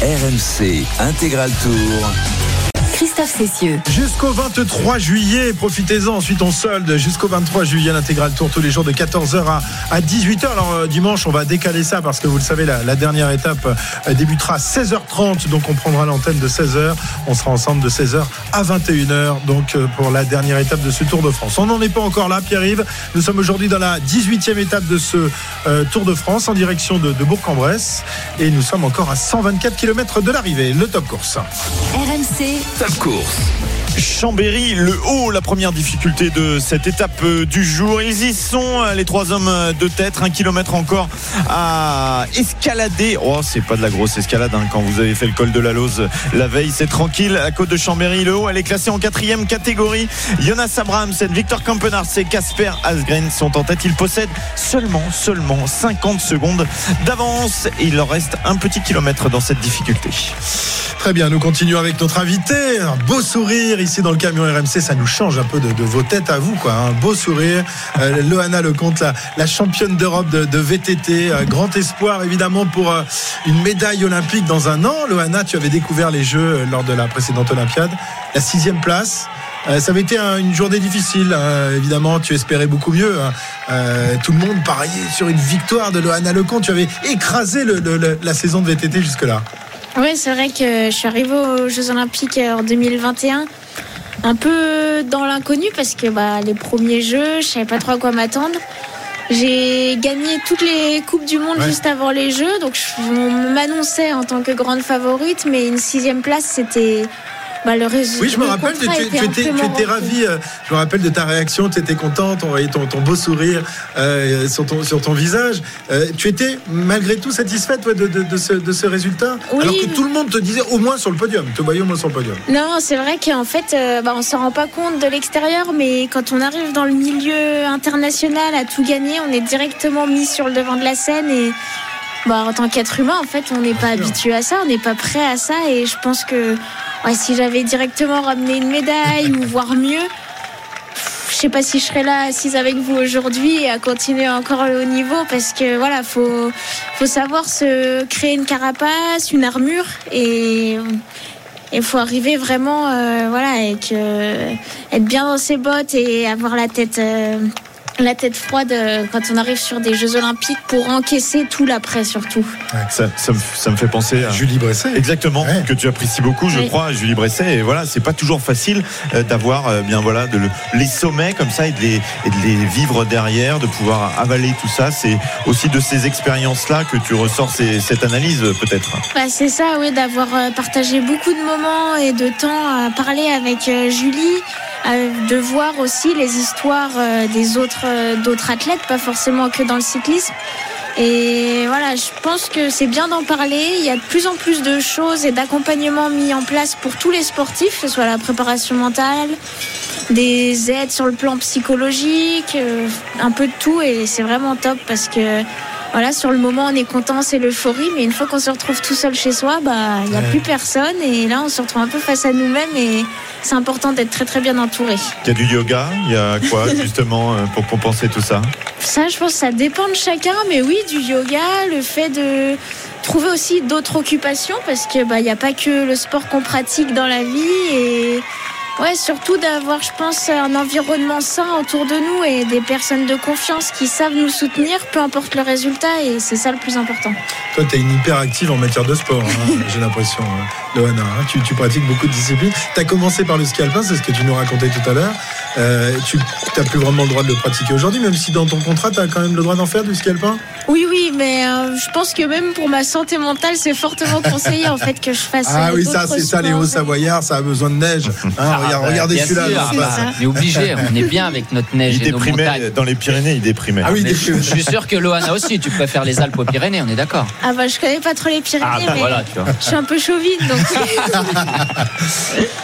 RMC Intégral Tour. Christophe Cessieux. Jusqu'au 23 juillet, profitez-en. Ensuite, on solde jusqu'au 23 juillet l'intégral tour tous les jours de 14h à, 18h. Alors, euh, dimanche, on va décaler ça parce que vous le savez, la, dernière étape euh, débutera à 16h30. Donc, on prendra l'antenne de 16h. On sera ensemble de 16h à 21h. Donc, euh, pour la dernière étape de ce Tour de France. On n'en est pas encore là, Pierre-Yves. Nous sommes aujourd'hui dans la 18e étape de ce Tour de France en direction de, de Bourg-en-Bresse. Et nous sommes encore à 124 km de l'arrivée. Le top course. RMC course. Chambéry, le haut, la première difficulté de cette étape euh, du jour. Ils y sont, euh, les trois hommes de tête, un kilomètre encore à escalader. Oh, c'est pas de la grosse escalade hein, quand vous avez fait le col de la Lose la veille. C'est tranquille. La côte de Chambéry, le haut, elle est classée en quatrième catégorie. Jonas Abrahamsen, Victor Campenard et Casper Asgren sont en tête. Ils possèdent seulement, seulement 50 secondes d'avance. Il leur reste un petit kilomètre dans cette difficulté. Très bien, nous continuons avec notre invité. Un beau sourire ici dans le camion RMC, ça nous change un peu de, vos têtes à vous, quoi. Un beau sourire. Euh, Loana Lecomte, la, championne d'Europe de, VTT, euh, grand espoir évidemment pour euh, une médaille olympique dans un an. Loana, tu avais découvert les Jeux euh, lors de la précédente Olympiade, la sixième place. ça avait été une journée difficile, évidemment. Tu espérais beaucoup mieux. Hein. tout le monde pariait sur une victoire de Loana Lecomte. Tu avais écrasé la saison de VTT jusque-là. Oui, c'est vrai que je suis arrivée aux Jeux Olympiques en 2021 un peu dans l'inconnu parce que bah, les premiers jeux, je savais pas trop à quoi m'attendre. J'ai gagné toutes les coupes du monde juste avant les Jeux, donc je m'annonçais en tant que grande favorite, mais une sixième place, c'était bah, le résultat. Oui, je me rappelle, tu, étais, tu ravie. Euh, je me rappelle de ta réaction, tu étais contente, on voyait ton, beau sourire euh, sur, ton, sur ton visage. Euh, tu étais malgré tout satisfaite de, de, ce, de, ce, résultat? Alors que tout le monde te disait au moins sur le podium, te voyais au moins sur le podium. Non, c'est vrai qu'en fait, bah, on ne s'en rend pas compte de l'extérieur, mais quand on arrive dans le milieu international à tout gagner, on est directement mis sur le devant de la scène et. Bah, en tant qu'être humain, en fait, on n'est pas habitué à ça, on n'est pas prêt à ça, et je pense que si j'avais directement ramené une médaille ou voire mieux, je sais pas si je serais là assise avec vous aujourd'hui et à continuer encore au niveau parce que voilà, faut faut savoir se créer une carapace, une armure et il faut arriver vraiment euh, voilà avec être bien dans ses bottes et avoir la tête euh, la tête froide euh, quand on arrive sur des Jeux Olympiques pour encaisser tout l'après surtout. Ça, ça, me, fait penser à Julie Bresset. Exactement, que tu apprécies beaucoup, je crois, Julie Bresset. Et voilà, c'est pas toujours facile euh, d'avoir euh, bien voilà de les sommets comme ça et de, les, et de les vivre derrière, de pouvoir avaler tout ça. C'est aussi de ces expériences-là que tu ressors cette analyse peut-être. Bah, c'est ça, oui, d'avoir partagé beaucoup de moments et de temps à parler avec Julie, de voir aussi les histoires des autres euh, d'autres athlètes, pas forcément que dans le cyclisme. Et voilà, je pense que c'est bien d'en parler. Il y a de plus en plus de choses et d'accompagnements mis en place pour tous les sportifs, que ce soit la préparation mentale, des aides sur le plan psychologique, euh, un peu de tout. Et c'est vraiment top parce que voilà, sur le moment, on est content, c'est l'euphorie, mais une fois qu'on se retrouve tout seul chez soi, bah, il n'y a plus personne, et là, on se retrouve un peu face à nous-mêmes, et c'est important d'être très très bien entouré. Il y a du yoga, il y a quoi justement euh, pour compenser tout ça? Ça, je pense, ça dépend de chacun, mais oui, du yoga, le fait de trouver aussi d'autres occupations, parce que bah, il n'y a pas que le sport qu'on pratique dans la vie, et Ouais, surtout d'avoir, je pense, un environnement sain autour de nous et des personnes de confiance qui savent nous soutenir, peu importe le résultat, et c'est ça le plus important. Toi, tu es une hyper active en matière de sport, hein, j'ai l'impression, hein, Loana. Hein. tu, tu, pratiques beaucoup de disciplines. Tu as commencé par le ski alpin, c'est ce que tu nous racontais tout à l'heure. Euh, tu n'as plus vraiment le droit de le pratiquer aujourd'hui, même si dans ton contrat, tu as quand même le droit d'en faire du ski alpin? Oui, oui, mais euh, je pense que même pour ma santé mentale, c'est fortement conseillé en fait que je fasse. Ah oui, ça, c'est ça, les Hauts-Savoyards, ça a besoin de neige. Hein, ah, bah, regardez celui-là. on est obligé, on est bien avec notre neige il et nos montagnes. Dans les Pyrénées, il déprimait. Ah oui, je suis sûr que Loana aussi, tu préfères les Alpes aux Pyrénées, on est d'accord. Ah bah je connais pas trop les Pyrénées, ah, bah, mais voilà, tu vois. je suis un peu chauvine. Donc...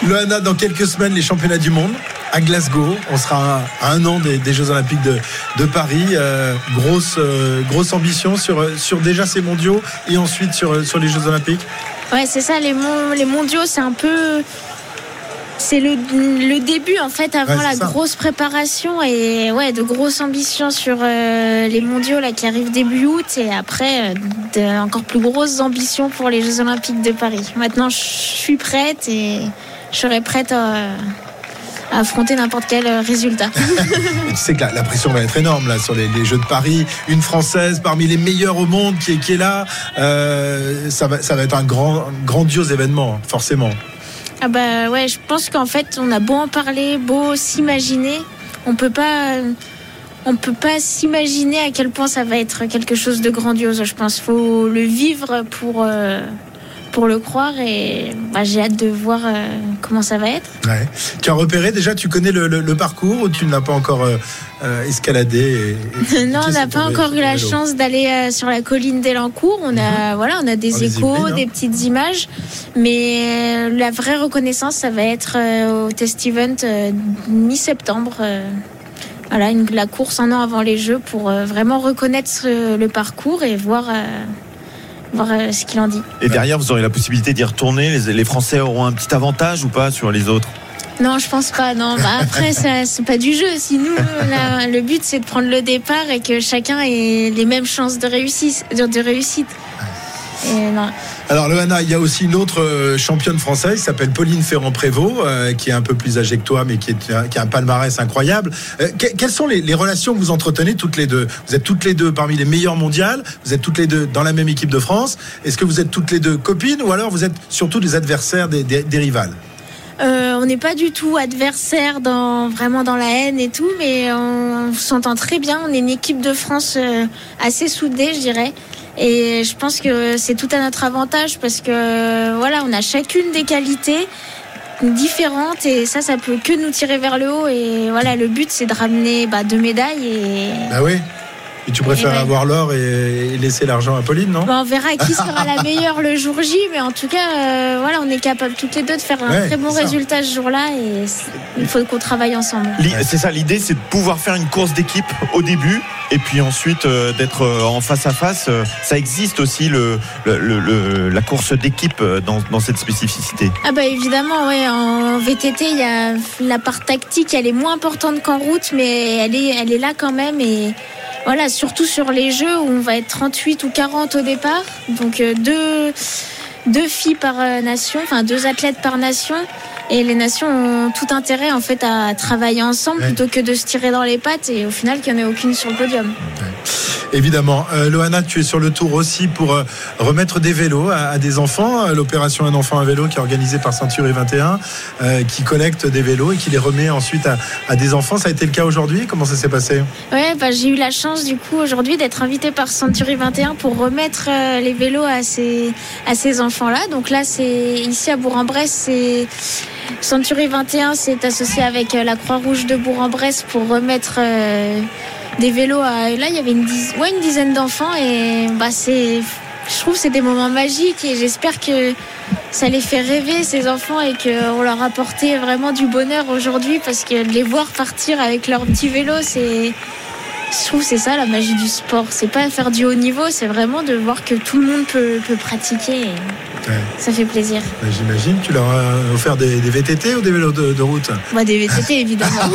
Loana, dans quelques semaines, les championnats du monde à Glasgow. On sera à un an des, Jeux Olympiques de, Paris. Euh, grosse, euh, grosse ambition sur, sur déjà ces mondiaux et ensuite sur, sur les Jeux Olympiques. Ouais, c'est ça. Les, les mondiaux, c'est un peu c'est le, le début en fait avant Ouais, la ça. grosse préparation et ouais de grosses ambitions sur euh, les mondiaux là qui arrivent début août et après euh, de encore plus grosses ambitions pour les Jeux Olympiques de Paris. Maintenant je suis prête et je serai prête à, à affronter n'importe quel euh, résultat. Tu sais que la, la pression va être énorme là sur les, les Jeux de Paris. Une Française parmi les meilleures au monde qui est, qui est là. Euh, ça, va, ça va être un grand, un grandiose événement, forcément. Ah bah ouais, je pense qu'en fait, on a beau en parler, beau s'imaginer, on peut pas, on peut pas s'imaginer à quel point ça va être quelque chose de grandiose. Je pense faut le vivre pour euh, pour le croire et bah, j'ai hâte de voir euh, comment ça va être. Ouais. Tu as repéré déjà, tu connais le, le- le parcours ou tu ne l'as pas encore euh, euh, escaladé et- et- non, on n'a pas encore eu la chance d'aller euh, sur la colline d'Elancourt. On a, voilà, on a des échos, hein. des petites images, mais la vraie reconnaissance, ça va être au test event mi-septembre. voilà, une- la course un an avant les Jeux pour euh, vraiment reconnaître ce- le parcours et voir, euh, voir ce qu'il en dit. Et derrière, vous aurez la possibilité d'y retourner. Les, les Français auront un petit avantage ou pas sur les autres? Non, je pense pas. Non, bah après, c'est pas du jeu. Si nous, le but, c'est de prendre le départ et que chacun ait les mêmes chances de réussite. De, de réussite. Et non. Alors, Loana, il y a aussi une autre euh, championne française qui s'appelle Pauline Ferrand-Prévot, euh, qui est un peu plus âgée que toi, mais qui, est, euh, qui a un palmarès incroyable. Euh, que- quelles sont les, les relations que vous entretenez toutes les deux? Vous êtes toutes les deux parmi les meilleures mondiales, vous êtes toutes les deux dans la même équipe de France. Est-ce que vous êtes toutes les deux copines ou alors vous êtes surtout des adversaires, des, des- des rivales? Euh, on n'est pas du tout adversaires dans vraiment dans la haine et tout, mais on s'entend très bien. On est une équipe de France assez soudée, je dirais. Et je pense que c'est tout à notre avantage parce que voilà, on a chacune des qualités différentes et ça, ça peut que nous tirer vers le haut. Et voilà, le but c'est de ramener bah, deux médailles et Bah oui. Et tu préfères avoir l'or et, laisser l'argent à Pauline, non? Bah, on verra qui sera la meilleure le jour J, mais en tout cas, euh, voilà, on est capable toutes les deux de faire un Ouais, très bon résultat ce jour-là et il faut qu'on travaille ensemble. C'est ça, l'idée, c'est de pouvoir faire une course d'équipe au début et puis ensuite euh, d'être euh, en face à face. Euh, Ça existe aussi le, la course d'équipe dans, dans cette spécificité. Ah bah évidemment, ouais, en VTT, il y a la part tactique, elle est moins importante qu'en route, mais elle est, elle est là quand même et voilà, surtout sur les jeux où on va être 38 ou 40 au départ, donc deux, deux filles par nation, enfin deux athlètes par nation. Et les nations ont tout intérêt en fait à travailler ensemble Ouais. plutôt que de se tirer dans les pattes et au final qu'il n'y en ait aucune sur le podium. Évidemment. Euh, Loana, tu es sur le tour aussi pour euh, remettre des vélos à, à des enfants. Euh, L'opération Un enfant, un vélo qui est organisée par Ceinture et 21, euh, qui collecte des vélos et qui les remet ensuite à, à des enfants. Ça a été le cas aujourd'hui? Comment ça s'est passé? Ouais, bah, j'ai eu la chance du coup aujourd'hui d'être invitée par Century 21 pour remettre les vélos à ces, à ces enfants-là. Donc là, c'est ici à Bourg-en-Bresse, c'est Century 21 s'est associé avec euh, la Croix-Rouge de Bourg-en-Bresse pour remettre euh, des vélos à. Là, il y avait une, dizaine, d'enfants et bah. Je trouve que c'est des moments magiques et j'espère que ça les fait rêver ces enfants et qu'on leur a apporté vraiment du bonheur aujourd'hui parce que les voir partir avec leur petit vélo, c'est je trouve c'est ça la magie du sport. C'est pas faire du haut niveau, c'est vraiment de voir que tout le monde peut, pratiquer. Ouais. Ça fait plaisir. Euh, J'imagine. Tu leur as offert des, des VTT ou des vélos de, de route? Moi, des VTT évidemment.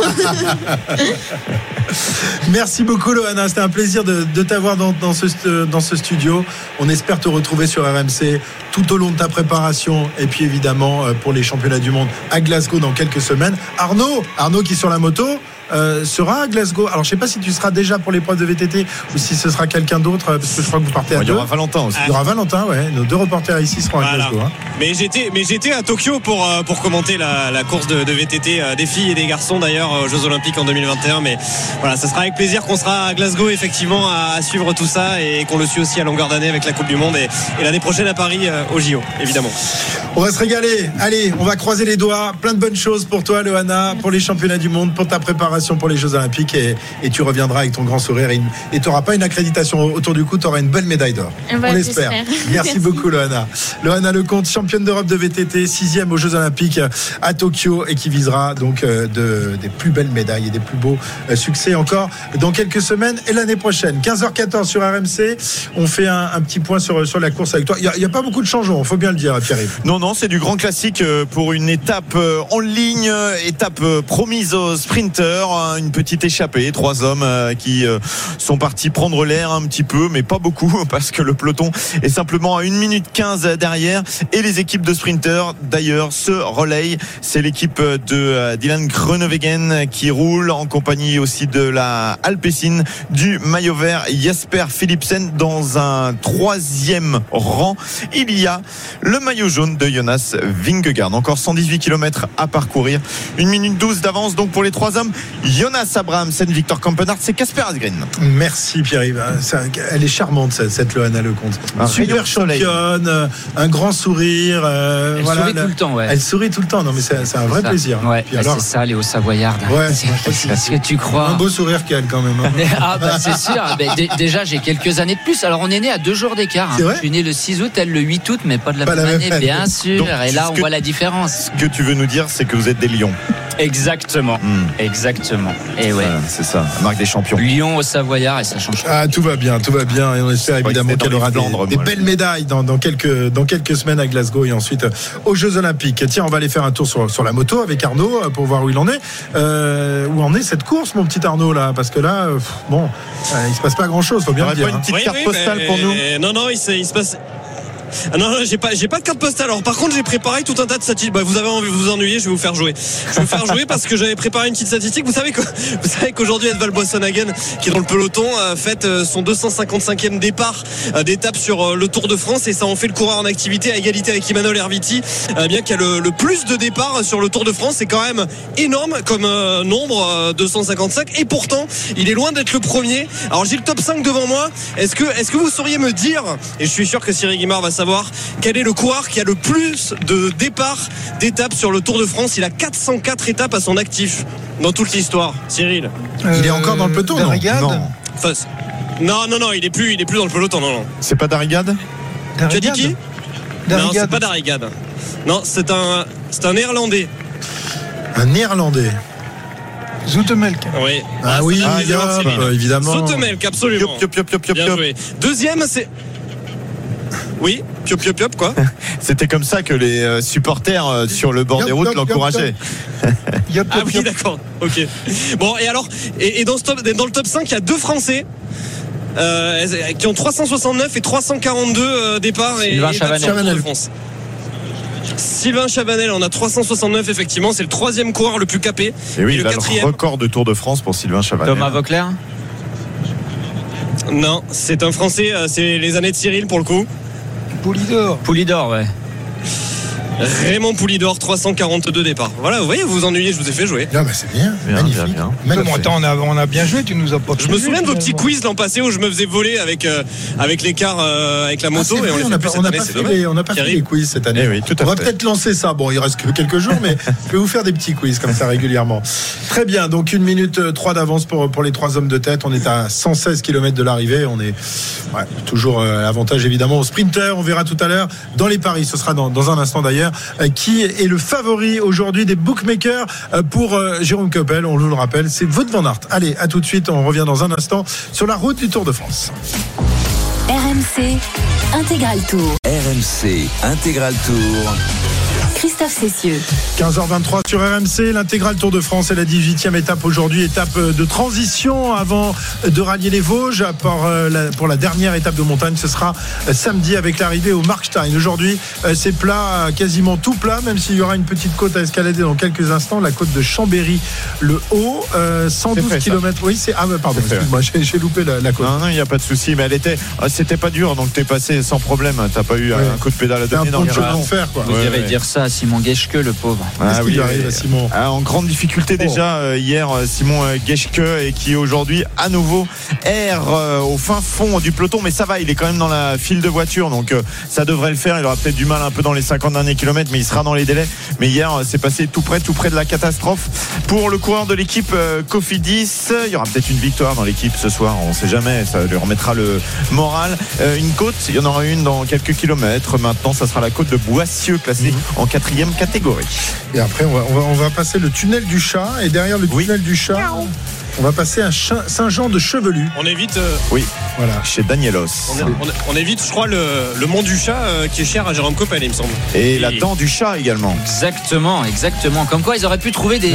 Merci beaucoup, Loana. C'était un plaisir de, de t'avoir dans, dans ce, dans ce studio. On espère te retrouver sur RMC tout au long de ta préparation et puis évidemment euh, pour les championnats du monde à Glasgow dans quelques semaines. Arnaud, Arnaud qui est sur la moto. Euh, sera à Glasgow. Alors je sais pas si tu seras déjà pour l'épreuve de VTT ou si ce sera quelqu'un d'autre euh, parce que je crois que vous partez à Il y deux. aura Valentin aussi. Il y aura Valentin, ouais. Nos deux reporters ici seront à Voilà. Glasgow. hein. Mais j'étais, mais j'étais à Tokyo pour euh, pour commenter la, la course de, de VTT des filles et des garçons d'ailleurs aux Jeux Olympiques en 2021. Mais voilà, ça sera avec plaisir qu'on sera à Glasgow effectivement à, à suivre tout ça et qu'on le suit aussi à longueur d'année avec la Coupe du Monde et, et l'année prochaine à Paris euh, au JO évidemment. On va se régaler. Allez, on va croiser les doigts. Plein de bonnes choses pour toi, Loana, pour les championnats du monde, pour ta préparation. Préparation pour les Jeux Olympiques et, et tu reviendras avec ton grand sourire et tu n'auras pas une accréditation autour du cou, tu auras une belle médaille d'or. Bah, On l'espère. Merci Merci. beaucoup, Loana. Loana Lecomte, championne d'Europe de VTT, sixième aux Jeux Olympiques à Tokyo et qui visera donc euh, de, des plus belles médailles et des plus beaux euh, succès encore dans quelques semaines et l'année prochaine. 15h14 sur RMC. On fait un, un petit point sur, sur la course avec toi. Il n'y a, pas beaucoup de changements, faut bien le dire, Pierre-Yves. Non, non, c'est du grand classique euh, pour une étape en ligne, étape promise aux sprinteurs, hein, une petite échappée, trois hommes euh, qui euh, sont partis prendre l'air un petit peu, mais pas beaucoup, parce que le peloton est simplement à 1 minute 15 derrière, et les équipes de sprinteurs, d'ailleurs, se relayent. C'est l'équipe de euh, Dylan Groenewegen qui roule en compagnie aussi de la Alpecin du maillot vert Jasper Philipsen dans un troisième rang. Il y a le maillot jaune de Jonas Vingegaard. Encore 118 km à parcourir. 1 minute 12 d'avance donc pour les trois hommes. Jonas Abrahamsen, Victor Kampenhardt, c'est Casper Asgreen. Merci Pierre-Yves. Ça, Elle est charmante cette, cette Loana Lecomte. Un rayon Super de soleil. championne, euh, un grand sourire. euh, Elle voilà, sourit la- tout le temps, ouais. Elle sourit tout le temps. Non mais c'est c'est un vrai Ça. plaisir. Ouais, Puis bah, alors, c'est ça, Léo Savoyarde. Ouais, C'est- crois que c'est ce que tu crois. un beau sourire qu'elle quand même. hein. Ah bah c'est sûr, Ah, bah, dé- déjà j'ai quelques années de plus. Alors on est né à deux jours d'écart. hein. C'est Je suis né le 6 août, elle le 8 août, mais pas de la Pas même la même année, année. bien sûr. Donc, Et là on que- voit la différence. Ce que tu veux nous dire, c'est que vous êtes des lions. Exactement, Hmm. exactement. Et ouais. Voilà, c'est ça, la marque des champions. Lyon au Savoyard et ça change. Ah, tout va bien, tout va bien. Et on espère évidemment qu'elle dans aura des, des belles médailles dans, dans quelques, dans quelques semaines à Glasgow et ensuite euh, aux Jeux Olympiques. Tiens, on va aller faire un tour sur, sur la moto avec Arnaud euh, pour voir où il en est. Euh, où en est cette course, mon petit Arnaud, là? Parce que là, pff, bon, il se passe pas grand-chose, faut bien le dire. pas une hein. petite Oui, carte oui, postale mais- pour nous? Non, non, il se, il se passe. Ah non, j'ai pas, de carte postale. Alors, par contre, j'ai préparé tout un tas de statistiques. Bah, vous avez envie de vous ennuyer, je vais vous faire jouer. Je vais vous faire jouer parce que j'avais préparé une petite statistique. Vous savez que, vous savez qu'aujourd'hui, Edval Boissonhagen, qui est dans le peloton, fait euh, son 255e départ euh, d'étape sur euh, le Tour de France et ça en fait le coureur en activité à égalité avec Emmanuel Herviti, bien qu'il y a le, plus de départs sur le Tour de France. C'est quand même énorme comme nombre, euh, 255. Et pourtant, il est loin d'être le premier. Alors, j'ai le top 5 devant moi. Est-ce que, est-ce que vous sauriez me dire, et je suis sûr que Cyril Guimard va savoir, quel est le coureur qui a le plus de départs d'étapes sur le Tour de France Il a 404 étapes à son actif dans toute l'histoire. Cyril Il est encore dans le peloton, non Non. Enfin, Non, non, non, il est plus, il est plus dans le peloton. Non, non. C'est pas d'Arigade Tu as dit qui Non, c'est pas Darrigade. Non, c'est un, c'est un Néerlandais. Un Néerlandais. Zoetemelk. Oui. Ah, oui, hop, Cyril. évidemment. Zoetemelk, absolument. Yop, yop, Bien joué. Deuxième, c'est. Oui, piop, piop, piop, quoi C'était comme ça que les euh, supporters euh, sur le bord Yop, des routes l'encourageaient. Ah oui, d'accord. Ok. Bon, et alors, et, et dans, ce top, dans le top 5, il y a deux Français. euh, qui ont 369 et 342 euh, départs et, Sylvain et de. France. Sylvain Chavanel en a 369 effectivement, c'est le troisième coureur le plus capé. Et oui, Et il le a le quatrième record de Tour de France pour Sylvain Chavanel. Thomas Vauclair Non, c'est un Français, euh, c'est les années de Cyril pour le coup. Poulidor. Poulidor, ouais. Raymond Poulidor, 342 départs. Voilà, vous voyez, vous vous ennuyez, je vous ai fait jouer. Non, mais c'est bien, Bien, magnifique. bien, bien. Attends, on a, on a bien joué, tu nous as pas Je me souviens de vos petits quiz l'an passé où je me faisais voler avec, euh, avec l'écart euh, avec la Ah, moto et on n'a pas, on n'a année, pas c'est fait les, on n'a pas fait Thierry. les quiz cette année. Eh oui, tout à on va peut-être lancer ça. Bon, il reste que quelques jours, mais je vais vous faire des petits quiz comme ça régulièrement. Très bien. Donc une minute euh, trois d'avance pour pour les trois hommes de tête. On est à 116 km de l'arrivée. On est ouais, toujours euh, avantage évidemment au sprinter. On verra tout à l'heure dans les paris. Ce sera dans, dans un instant d'ailleurs. Euh, qui est le favori aujourd'hui des bookmakers euh, pour euh, Jérôme Coppel On vous le rappelle, c'est Wout van Aert. Allez, à tout de suite. On revient dans un instant sur la route du Tour de France. RMC Intégral Tour. RMC Intégral Tour. Christophe Cessieux. 15h23 sur RMC, l'intégral Tour de France est la 18e étape aujourd'hui, étape euh, de transition avant de rallier les Vosges. Pour euh, la, pour la dernière étape de montagne, ce sera euh, samedi avec l'arrivée au Markstein. Aujourd'hui, c'est plat, quasiment tout plat, même s'il y aura une petite côte à escalader dans quelques instants, la côte de Chambéry, le haut, euh, 112 fait, ça. km. Oui, c'est ah ouais, pardon, excuse-moi, j'ai j'ai loupé la, la côte. Non, non, il n'y a pas de souci, mais elle était, ah, c'était pas dur, donc t'es passé sans problème. T'as pas eu Ouais. un coup de pédale à donner dans le de fer, quoi. Vous Ouais, irez ouais. dire ça à Simon Geschke, le pauvre. Ah oui, oui. arrive à Simon? Ah, en grande difficulté Oh. déjà euh, hier euh, Simon euh, Geschke et qui aujourd'hui à nouveau erre euh, au fin fond du peloton. Mais ça va il est quand même dans la file de voiture donc euh, ça devrait le faire. Il aura peut-être du mal un peu dans les 50 derniers kilomètres mais il sera dans les délais. Mais hier c'est passé tout près tout près de la catastrophe. Pour le coureur de l'équipe Cofidis il y aura peut-être une victoire dans l'équipe ce soir on sait jamais ça lui remettra le moral. Euh, une côte il y en aura une dans quelques kilomètres. Maintenant ça sera la côte de Boissieu classée en quatrième catégorie Et après, on va, on va, on va passer le tunnel du chat. Et derrière le Oui. tunnel du chat, on va passer à Saint-Jean de Chevelu. On évite, euh, Voilà. chez Danielos on, on- on évite, je crois, le, le mont du chat euh, qui est cher à Jérôme Coppel, il me semble. Et la dent du chat également. Exactement, exactement. Comme quoi, ils auraient pu trouver des,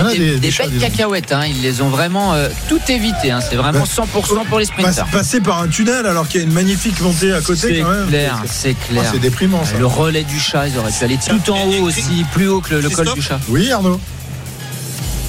chats, belles cacahuètes. hein. Ils les ont vraiment euh, tout évité. hein. C'est vraiment Ouais. 100% pour les sprinters. passer par un tunnel alors qu'il y a une magnifique montée à côté C'est quand même. clair, c'est Ah, clair. c'est déprimant ça. Le relais du chat, ils auraient pu aller tout en haut aussi, plus haut que le, le col du chat. Oui, Arnaud.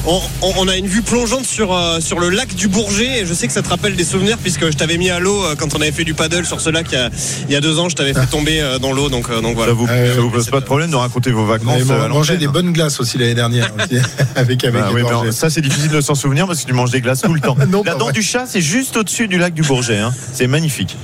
On, on- on a une vue plongeante sur, euh, sur le lac du Bourget et je sais que ça te rappelle des souvenirs puisque je t'avais mis à l'eau euh, quand on avait fait du paddle sur ce lac il y a, il y a deux ans. Je t'avais fait tomber euh, dans l'eau donc, euh, donc voilà. Ça vous, Ouais, ça vous ouais, pose pas de problème de raconter vos On vacances euh, à mangé des bonnes glaces aussi l'année dernière aussi, avec avec oui, mais G. ça c'est difficile de s'en souvenir parce que tu manges des glaces tout le temps. Non, La dent vrai. du chat, c'est juste au-dessus du lac du Bourget. hein. C'est magnifique.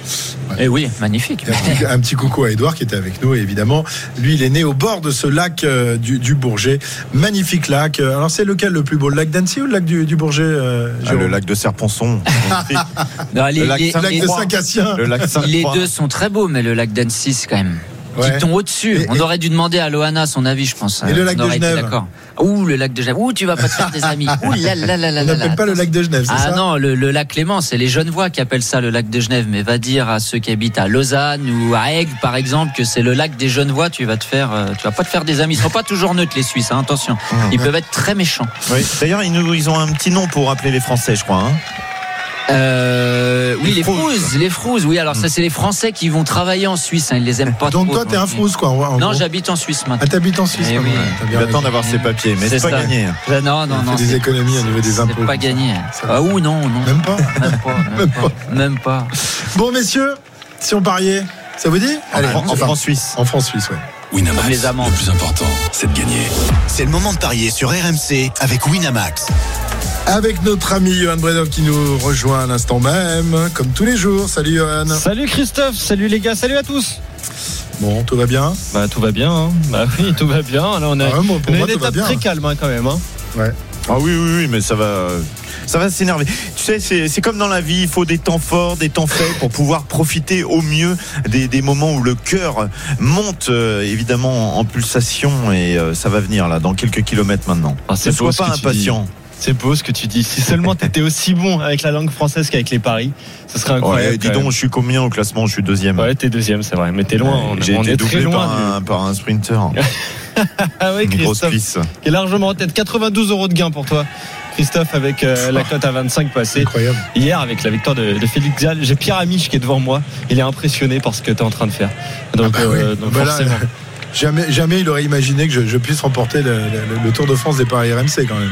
Et Eh oui, magnifique. Et Un petit, un petit coucou à Edouard qui était avec nous, évidemment. Lui, il est né au bord de ce lac euh, du, du Bourget. Magnifique lac. Alors, c'est lequel le plus beau Le lac d'Annecy ou le lac du, du Bourget euh, Ah, le lac de Serponçon. Non, les, Le lac les- Saint- Le lac les- de Saint-Cassien. le lac Saint les deux sont très beaux, mais le lac d'Annecy, c'est quand même. Ouais. Qui tombe au-dessus. On et- aurait dû demander à Loana son avis, je pense. Et le Euh, lac on de Genève D'accord. Ouh, le lac de Genève. Ouh, tu vas pas te faire des amis. Ouh là là là là On là n'appelle pas le lac de Genève, c'est Ah ça non, le, le lac Clément, c'est les Genevois qui appellent ça le lac de Genève. Mais va dire à ceux qui habitent à Lausanne ou à Aigues, par exemple, que c'est le lac des Genevois, tu vas te faire, euh, tu vas pas te faire des amis. Ils sont pas toujours neutres, les Suisses, hein, attention. Ils peuvent être très méchants. Oui. D'ailleurs, ils, nous- ils ont un petit nom pour appeler les Français, je crois. hein. Euh, oui, Les Frouzes. les frouzes. Oui, alors ça, c'est les Français qui vont travailler en Suisse. Hein, ils les aiment pas Donc, trop. toi, t'es un frousse, quoi. en- Non, j'habite en Suisse Ah, maintenant. t'habites en Suisse Eh oui. même, t'as Il bien attend raison. d'avoir ses papiers, mais C'est pas ça. gagné. Euh, Non, non, On non. des économies au niveau des impôts. C'est pas gagné. Ah ou non, non. Même pas. Même pas, même pas. Même pas. Bon, messieurs, si on pariait, ça vous dit Allez, en. France-Suisse. En France-Suisse, ouais. Winamax, les amendes. le plus important, c'est de gagner. C'est le moment de parier sur RMC avec Winamax. Avec notre ami Johan Bredov qui nous rejoint à l'instant même, comme tous les jours. Salut Johan. Salut Christophe, salut les gars, salut à tous. Bon, tout va bien Bah tout va bien, hein. bah oui tout va bien. Là on a, Ah ouais, moi, pour on a moi, une tout va étape bien. très calme hein, quand même. Hein. Ah oui, oui, oui, mais ça va. Ça va s'énerver. Tu sais, c'est c'est comme dans la vie, il faut des temps forts, des temps faibles pour pouvoir profiter au mieux des, des moments où le cœur monte euh, évidemment en pulsation et euh, ça va venir là dans quelques kilomètres maintenant. Ah, c'est ne sois pas impatient. C'est beau ce que tu dis. Si seulement tu étais aussi bon avec la langue française qu'avec les paris, ce serait incroyable. Ouais, dis donc, je suis combien au classement? Je suis deuxième. Ouais, t'es deuxième, c'est vrai, mais t'es loin. on- J'ai on été est très doublé loin. par un, par un sprinter. Ah oui, Christophe, qui est largement en tête. 92 euros de gain pour toi. Christophe avec euh, la cote à 25 passée. Incroyable. Hier avec la victoire de, de Félix Gall, j'ai Pierre Amiche qui est devant moi. Il est impressionné par ce que tu es en train de faire. Donc, Ah bah oui. euh, donc Bah là. Jamais, jamais il aurait imaginé que je, je puisse remporter le, le- le Tour de France des paris RMC quand même.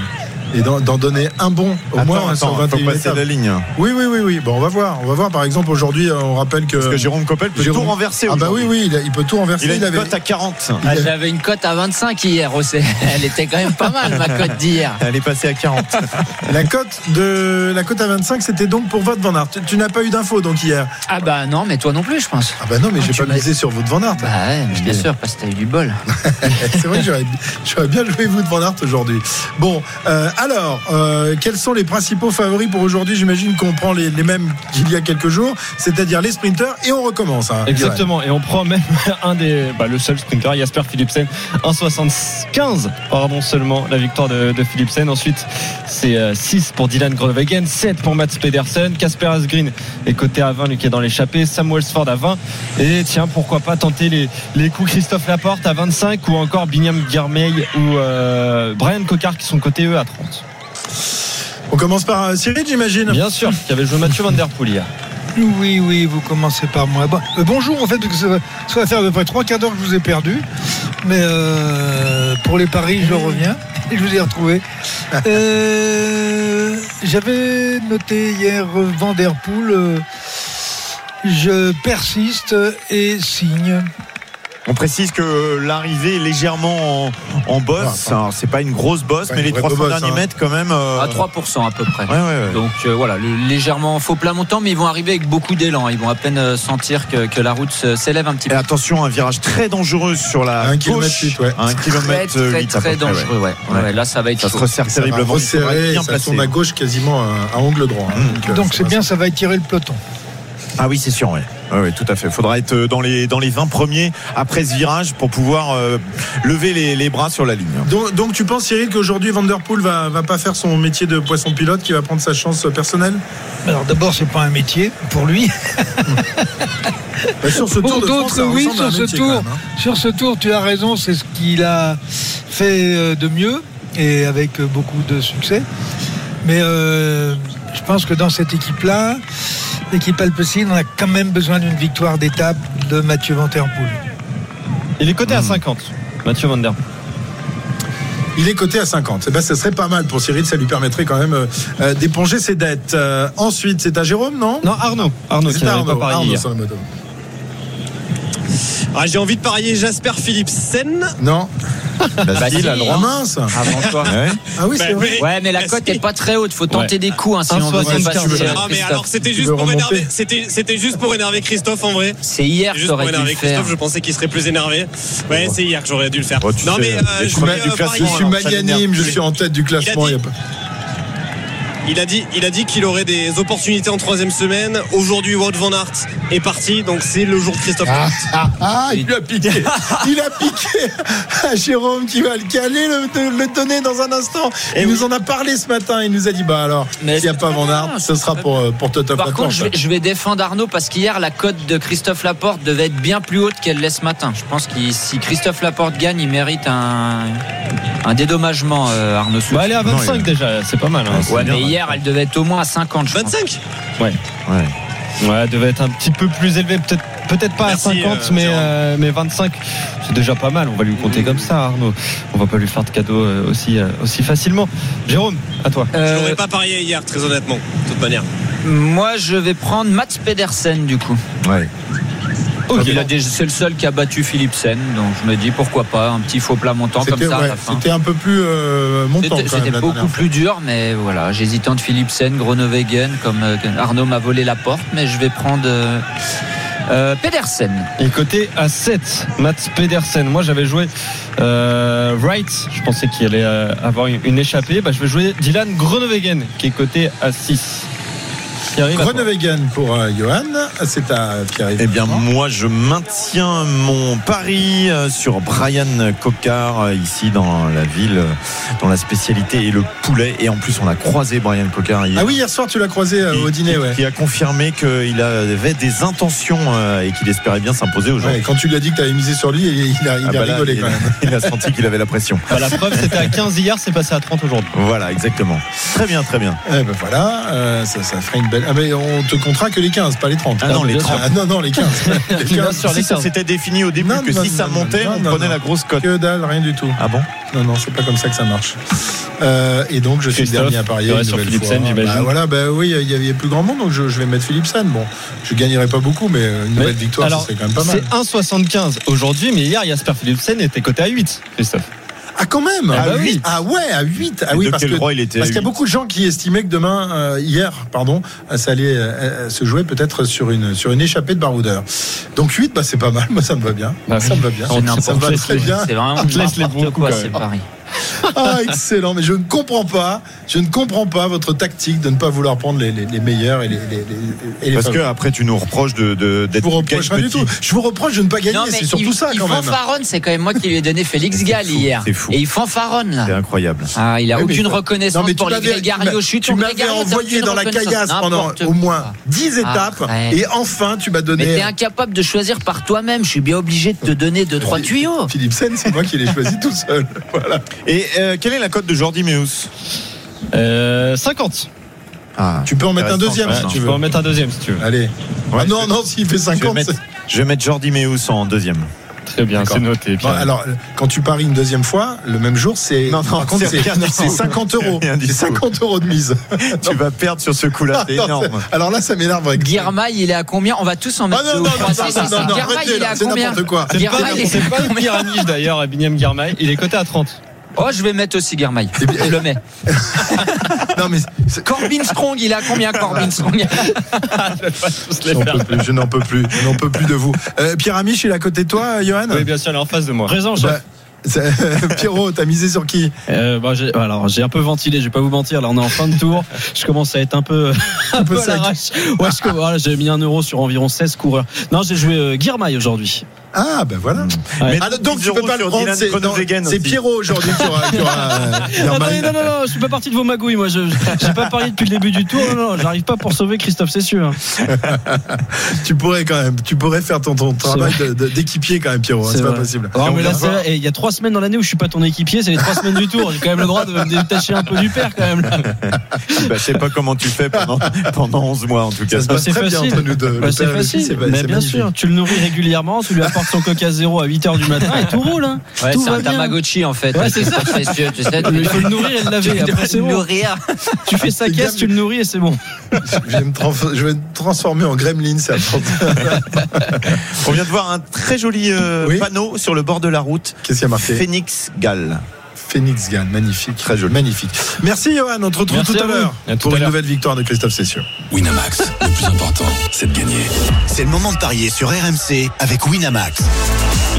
Et d'en donner un bon, au moins Attends, sur attends, 21 faut passer étapes. la ligne. Oui, oui, oui, oui. Bon, on va voir. On va voir. Par exemple, aujourd'hui, euh, on rappelle que. Parce que Jérôme Coppel peut Jérôme- tout renverser Ah bah oui, oui, il, a- il peut tout renverser. Il a une avait- cote à 40. Ah, J'avais une cote à 25 hier aussi. Elle était quand même pas mal, ma cote d'hier. Elle est passée à 40. La cote de la cote à 25, c'était donc pour votre Van Aert. Tu, tu n'as pas eu d'infos donc hier? Ah bah non, mais toi non plus, je pense. Ah bah non, mais Ah, j'ai pas misé sur votre Van Aert. Bah ouais, mais bien sûr, parce que t'as eu du bol. C'est vrai que j'aurais, bien joué vous de Van Aert aujourd'hui. Bon, euh, alors, euh, quels sont les principaux favoris pour aujourd'hui J'imagine qu'on prend les, mêmes qu'il y a quelques jours, c'est-à-dire les sprinters, et on recommence. hein, Exactement, et on prend même un des, bah, le seul sprinter, Jasper Philipsen, 1,75 pardon seulement la victoire de, Philipsen. Ensuite, c'est euh, 6 pour Dylan Groenewegen, 7 pour Mats Pedersen, Casper Asgreen est coté à 20, lui qui est dans l'échappée, Sam Welsford à 20, et tiens, pourquoi pas tenter les, les coups Christophe Laporte à 25 ou encore Binyam Guermeil ou euh, Brian Cocard qui sont cotés eux à 30. On commence par euh, Cyril, j'imagine. Bien sûr, qui avait joué Mathieu Van Der Poel hier. Oui, oui, vous commencez par moi. Bon, euh, bonjour, en fait, parce que ça va, ça va faire à peu près trois quarts d'heure que je vous ai perdu. Mais euh, pour les paris, je reviens. Et je vous ai retrouvé. Euh, J'avais noté hier Van Der Poel. euh, je persiste et signe. On précise que l'arrivée est légèrement en, en bosse. C'est pas une grosse bosse, mais les vraie 300 bosse, derniers hein. mètres quand même. euh, À 3% à peu près. Ouais, ouais, ouais. Donc euh, voilà, le- légèrement faux plat montant, mais ils vont arriver avec beaucoup d'élan. Ils vont à peine euh, sentir que, que la route s'élève un petit Et peu. attention, un virage très dangereux sur la Un gauche. kilomètre huit, ouais. Un Très kilomètre très très dangereux. Ouais. Ouais. Ouais, là, ça va être Ça se resserre Ça va terriblement. Être resserrer, bien ça tourne à gauche quasiment à, à angle droit. hein. Mmh. Donc ça c'est va- bien, ça va étirer le peloton. Ah oui, c'est sûr, ouais. Ouais, ouais, tout à fait. Il faudra être dans les, dans les 20 premiers après ce virage pour pouvoir euh, lever les, les bras sur la ligne. Donc, donc tu penses Cyril qu'aujourd'hui Van Der Poel va, va pas faire son métier de poisson pilote, qui va prendre sa chance personnelle? Alors d'abord, c'est pas un métier pour lui. Sur ce Pour Tour de France, d'autres, oui, sur ce tour. même, hein. Sur ce tour, tu as raison, c'est ce qu'il a fait euh, de mieux et avec euh, beaucoup de succès. Mais euh, je pense que dans cette équipe-là, l'équipe Alpecin, on a quand même besoin d'une victoire d'étape de Mathieu Van Der Poel. Il est coté à 50. Mathieu Van Der Poel. Il est coté à 50. Eh ben, ce serait pas mal pour Cyril, ça lui permettrait quand même euh, euh, d'éponger ses dettes. Euh, ensuite, c'est à Jérôme, non? Non, Arnaud. Arnaud qui C'est à n'avait pas Arnaud, parié Arnaud hier. sur la moto. Ah, J'ai envie de parier Jasper Philipsen. Non, Basile a le ah droit. mince Avant toi. Ouais. Ah oui, Bah, c'est vrai. mais- Ouais, mais la Bah, cote est pas très haute. Faut tenter Ouais. des coups hein, si on veut 1,75. dépasser. Ah, euh, Ah mais Christophe. alors c'était juste veux pour remonter énerver c'était c'était juste pour énerver Christophe en vrai C'est hier que juste pour t'aurais dû énerver le faire. Christophe je pensais qu'il serait plus énervé ouais c'est hier que j'aurais dû le faire Oh, tu non sais, mais euh, les je premiers vais, du euh, classement, Je suis alors, ça magnanime, je suis en tête du classement. Il a il y dit- a pas- il a dit il a dit qu'il aurait des opportunités en troisième semaine aujourd'hui Wout van Aert est parti donc c'est le jour de Christophe Ah, ah, ah, il lui a piqué. Il a piqué à Jérôme qui va le caler, le, le donner dans un instant. Eh il oui. nous en a parlé ce matin. Il nous a dit bah alors, s'il n'y a c'est pas Van Aert, ce sera pour, euh, pour Toto Par contre, je vais, je vais défendre Arnaud parce qu'hier, la cote de Christophe Laporte devait être bien plus haute qu'elle l'est ce matin. Je pense que si Christophe Laporte gagne, il mérite un, un dédommagement, euh, Arnaud. Bah, elle est à Non, 25 il- déjà, c'est pas mal. hein. Ouais, bien, mais ouais. Hier, elle devait être au moins à 50, je pense. 25 Ouais. Ouais. Ouais, elle devait être un petit peu plus élevée, peut-être peut-être pas Merci, à 50, euh, mais, Jérôme. euh, mais 25, c'est déjà pas mal. On va lui compter comme ça, Arnaud. On va pas lui faire de cadeaux euh, aussi, aussi facilement. Jérôme, à toi. je n'aurais pas parié hier très honnêtement de toute manière moi, je vais prendre Mats Pedersen, du coup. Ouais. Comme il a déjà- C'est le seul qui a battu Philipsen, donc je me dis pourquoi pas, un petit faux plat montant comme C'était ça à ouais, la fin. c'était un peu plus euh, montant C'était beaucoup plus dur, mais voilà, j'hésitais entre Philipsen, Groenewegen, comme euh, Arnaud m'a volé la porte, mais je vais prendre euh, euh, Pedersen. Il est coté à 7, Mats Pedersen. Moi, j'avais joué euh, Wright. Je pensais qu'il allait euh, avoir une, une échappée. Bah, je vais jouer Dylan Groenewegen, qui est coté à 6. Groenewegen pour euh, Johan. C'est à Pierre. Eh bien, moi, je maintiens mon pari euh, sur Brian Cocard, euh, ici dans la ville, dont la spécialité est le poulet. Et en plus, on a croisé Brian Cocard hier. Ah oui, hier soir tu l'as croisé euh, au dîner, qui, ouais. qui a confirmé qu'il avait des intentions euh, et qu'il espérait bien s'imposer aujourd'hui. Ouais, Quand tu lui as dit que tu avais misé sur lui, il, il a, il Ah a bah là, rigolé il, quand même. il a senti qu'il avait la pression. Bah, la preuve, c'était à 15 hier, c'est passé à 30 aujourd'hui. Voilà, exactement. Très bien, très bien. Eh ben voilà, euh, ça, ça ferait une belle. Ah mais on te comptera que les 15, pas les 30. Ah non, les bien 30. Ah non, non, les 15. Les Bien 15. sûr, les Si ça 15. s'était défini au début Non, que non, si ça non, montait, non, on non, prenait non. la grosse cote. Que dalle, rien du tout. Ah bon Non, non, c'est pas comme ça que ça marche. Euh, et donc, je suis le dernier à parier. une sur nouvelle Philipsen, fois. j'imagine. Bah, voilà, bah oui, il y avait plus grand monde, donc je, je vais mettre Philipsen. Bon, je gagnerai pas beaucoup, mais une nouvelle Mais, victoire, alors, ça serait quand même pas mal. C'est 1,75 aujourd'hui, mais hier, Jasper Philipsen était coté à 8, Christophe. Ah, quand même Ah à bah oui. 8 Ah ouais, à 8 Ah oui, de parce quel que. droit il était à Parce qu'il y a 8? beaucoup de gens qui estimaient que demain, euh, hier, pardon, euh, ça allait euh, se jouer peut-être sur une, sur une échappée de baroudeur. Donc 8, bah, c'est pas mal, moi ça me va bien. Bah ça oui. me va bien. C'est ça me va très bien. C'est vraiment n'importe quoi, c'est même. Ah, excellent, mais je ne comprends pas, je ne comprends pas votre tactique de ne pas vouloir prendre les, les- les meilleurs et les, les, les- et les Parce que après, tu nous reproches de, de, je d'être vous reproche rien du tout. Je vous reproche de ne pas gagner, mais c'est surtout il, ça il quand même. fanfaronne, c'est quand même moi qui lui ai donné Félix C'est Gall fou, hier. c'est fou. Et il fanfaronne C'est là. incroyable. Ah, il a Oui, mais aucune reconnaissance Non, mais tu pour les Grégario. Je suis tu m'avais envoyé dans la caillasse pendant au moins quoi. 10 étapes Arrête. et enfin tu m'as Mais donné t'es incapable de choisir par toi-même. Je suis bien obligé de te donner deux trois tuyaux. Philippe Sen, c'est moi qui l'ai choisi tout seul. Voilà. Et euh, quelle est la cote de Jordi Meus Euh, 50. ah, Tu peux en mettre un deuxième si tu Tu veux. peux en mettre un deuxième si tu veux. Allez. Ouais, ah non, non, s'il fait je vais, 50, mettre, c'est- je vais mettre Jordi Meus en deuxième. Très bien, c'est noté. Alors, quand tu paries une deuxième fois, le même jour, c'est. Non, non, par contre, c'est c'est rien du c'est tout. 50 euros. C'est rien du C'est tout. 50 euros de mise. Tu vas perdre sur ce coup-là, c'est énorme. Alors là, ça m'énerve. avec- Guirmail, il est à combien On va tous en mettre Ah non, non, non, non, Guirmail, arrêtez, il est à c'est combien n'importe quoi. C'est pas, Guirmail, combien pyramide d'ailleurs, Biniam Girmay. Il est coté à 30. Oh, je vais mettre aussi Guirmail. Eh bien, Je le mets. Non, mais c'est- Corbin Strong, il est à combien Corbin Strong je n'en peux plus. Je n'en peux plus de vous. Euh, Pierre Amiche, il est à côté de toi, Johan Oui, bien sûr, elle est en face de moi. Présent, chef. Bah, Pierrot, t'as misé sur qui Euh, bah, j'ai, alors j'ai un peu ventilé, je vais pas vous mentir. Là, on est en fin de tour. Je commence à être un peu, un peu peu à sec. l'arrache. Ouais, je, voilà, j'ai mis un euro sur environ 16 coureurs. Non, j'ai joué euh, Guirmail aujourd'hui. Ah, ben voilà. Ouais. Mais Ah, donc, tu peux pas le prendre. C'est non, c'est. Pierrot aujourd'hui qui aura. qui aura, euh, Attendez, non, non, non, je suis pas parti de vos magouilles. Moi, je, j'ai pas parié depuis le début du tour. Non, non, j'arrive pas pour sauver Christophe Cessieux. hein. Tu pourrais quand même, tu pourrais faire ton, ton travail de- de- d'équipier quand même, Pierrot. hein, C'est pas possible. Mais là, c'est. Et il y a trois semaines dans l'année où je suis pas ton équipier. C'est les trois semaines du tour. J'ai quand même le droit de me détacher un peu du père, quand même. Bah, je sais pas comment tu fais pendant, pendant 11 mois en tout cas. Ça se passe c'est très bien facile. entre nous deux. Bah, c'est facile. c'est- mais c'est bien sûr, tu le nourris régulièrement, tu lui apportes son coca zéro à 8h du matin et tout roule. Hein. Ouais, tout c'est un bien. Tamagotchi en fait. Ouais, c'est ça. Tu sais. Il faut le nourrir et le laver. Tu Après, c'est le bon. nourrir. Tu fais sa caisse, tu le nourris et c'est bon. Je vais me, trans- je vais me transformer en gremlin, c'est. On vient de voir un très joli euh, Oui. panneau sur le bord de la route. Qu'est-ce qu'il y a marqué? Phoenix Gall. Phoenix Gann, magnifique, très joli, magnifique. Merci Johan, on te retrouve Merci tout à l'heure pour à une nouvelle victoire de Christophe Cessieux. Winamax, le plus important, c'est de gagner. C'est le moment de parier sur RMC avec Winamax.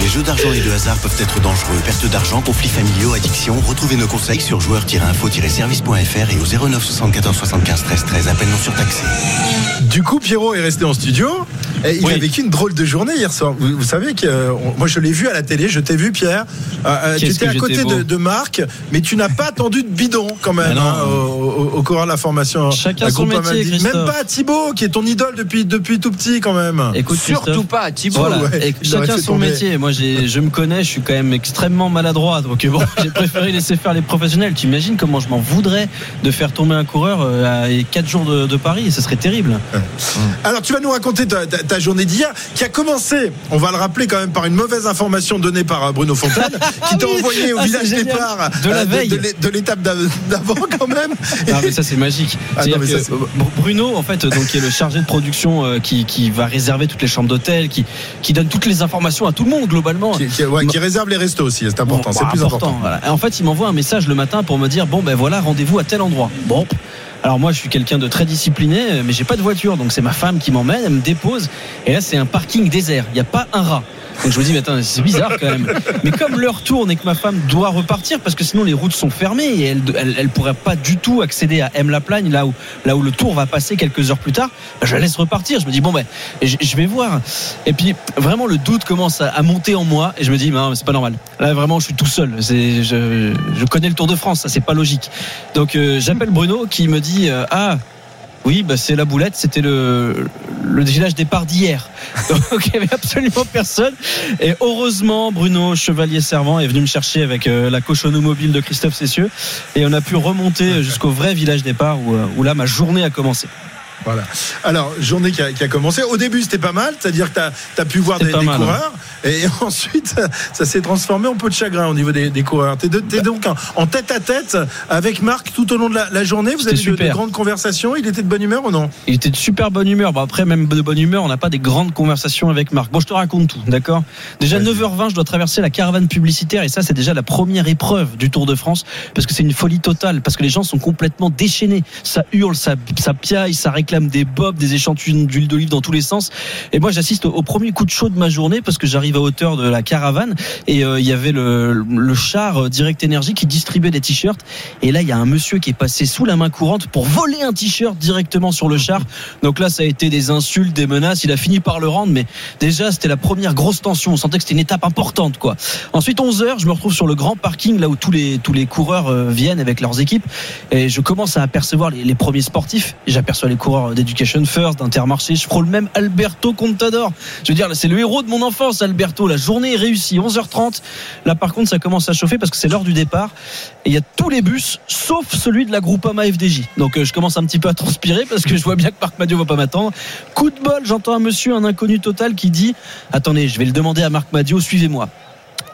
Les jeux d'argent et de hasard peuvent être dangereux. Perte d'argent, conflits familiaux, addiction. Retrouvez nos conseils sur joueurs-info-service.fr et au 09 74 75 13 13. Appel non surtaxé. Du coup, Pierrot est resté en studio et il Oui. a vécu une drôle de journée hier soir. Vous, vous savez que euh, moi je l'ai vu à la télé, je t'ai vu Pierre. Euh, euh, tu étais à côté de, de Marc, mais tu n'as pas attendu de bidon quand même hein, au, au- au courant de la formation. Chacun son métier. Même pas à Thibaut qui est ton idole depuis, depuis tout petit quand même. Écoute, Surtout Christophe, pas, Thibaut. Voilà, ouais, chacun son tomber. métier. Moi, je me connais, je suis quand même extrêmement maladroit. Donc, bon, j'ai préféré laisser faire les professionnels. Tu imagines comment je m'en voudrais de faire tomber un coureur euh, à 4 jours de, de Paris? Ce serait terrible. Alors tu vas nous raconter ta, ta- ta journée d'hier qui a commencé, on va le rappeler quand même par une mauvaise information donnée par euh, Bruno Fontaine qui t'a oui. envoyé au Ah, village départ De la euh, veille. de l'é- de l'étape d'av- d'avant quand même. Non, mais ça, c'est magique. Ah, non, ça, Bruno, en fait, donc, qui est le chargé de production euh, qui, qui va réserver toutes les chambres d'hôtel, qui, qui donne toutes les informations à tout le monde, globalement. Qui, qui- ouais, réserve les restos aussi, c'est important, Bon, c'est bah, plus important. voilà. En fait, il m'envoie un message le matin pour me dire bon ben voilà, rendez-vous à tel endroit. Bon. Alors moi, je suis quelqu'un de très discipliné, euh, mais j'ai pas de voiture, donc c'est ma femme qui m'emmène, elle me dépose. Et là, c'est un parking désert. Il n'y a pas un rat. Donc je me dis, mais attends, c'est bizarre quand même. Mais comme l'heure tourne et que ma femme doit repartir, parce que sinon les routes sont fermées et elle, elle, elle pourrait pas du tout accéder à M-la-Plagne, là où, là où le tour va passer quelques heures plus tard, bah, je la laisse repartir. Je me dis, bon ben, je, vais voir. Et puis vraiment le doute commence à, monter en moi et je me dis, mais c'est pas normal. Là vraiment, je suis tout seul. Je connais le Tour de France, ça c'est pas logique. Donc euh, j'appelle Bruno qui me dit, euh, ah. Oui, bah c'est la boulette, c'était le, le village départ d'hier. Donc il n'y avait absolument personne. Et heureusement, Bruno Chevalier Servant est venu me chercher avec euh, la cochonneau mobile de Christophe Cessieux. Et on a pu remonter jusqu'au vrai village départ où, euh, où là ma journée a commencé. Voilà. Alors, journée qui a, qui a commencé. Au début, c'était pas mal, c'est-à-dire que tu as, pu voir des, mal, coureurs. Et ensuite, ça s'est transformé en peu de chagrin au niveau des, des coureurs. Tu es, donc en, en tête à tête avec Marc tout au long de la, la journée. Vous avez eu de, de grandes conversations. Il était de bonne humeur ou non? Il était de super bonne humeur. Bon, après, même de bonne humeur, on n'a pas des grandes conversations avec Marc. Bon, je te raconte tout, d'accord? Déjà, Vas-y. 9h20, je dois traverser la caravane publicitaire. Et ça, c'est déjà la première épreuve du Tour de France. Parce que c'est une folie totale. Parce que les gens sont complètement déchaînés. Ça hurle, ça, ça piaille, ça réclame des bobs, des échantillons d'huile d'olive dans tous les sens. Et moi, j'assiste au, au premier coup de chaud de ma journée parce que j'arrive à hauteur de la caravane. Et euh, il y avait le, char euh, Direct Energy qui distribuait des t-shirts. Et là, il y a un monsieur qui est passé sous la main courante pour voler un t-shirt directement sur le char. Donc là, ça a été des insultes, des menaces. Il a fini par le rendre, mais déjà, c'était la première grosse tension. On sentait que c'était une étape importante, quoi. Ensuite, 11 heures, je me retrouve sur le grand parking, là où tous les tous les coureurs euh, viennent avec leurs équipes, et je commence à apercevoir les, premiers sportifs. J'aperçois les coureurs d'Education First, d'Intermarché. Je frôle même Alberto Contador. Je veux dire, c'est le héros de mon enfance, Alberto. La journée est réussie. 11h30. Là, par contre, ça commence à chauffer parce que c'est l'heure du départ. Et il y a tous les bus, sauf celui de la Groupama FDJ. Donc, euh, je commence un petit peu à transpirer parce que je vois bien que Marc Madio va pas m'attendre. Coup de bol, j'entends un monsieur, un inconnu total, qui dit Attendez, je vais le demander à Marc Madio, suivez-moi.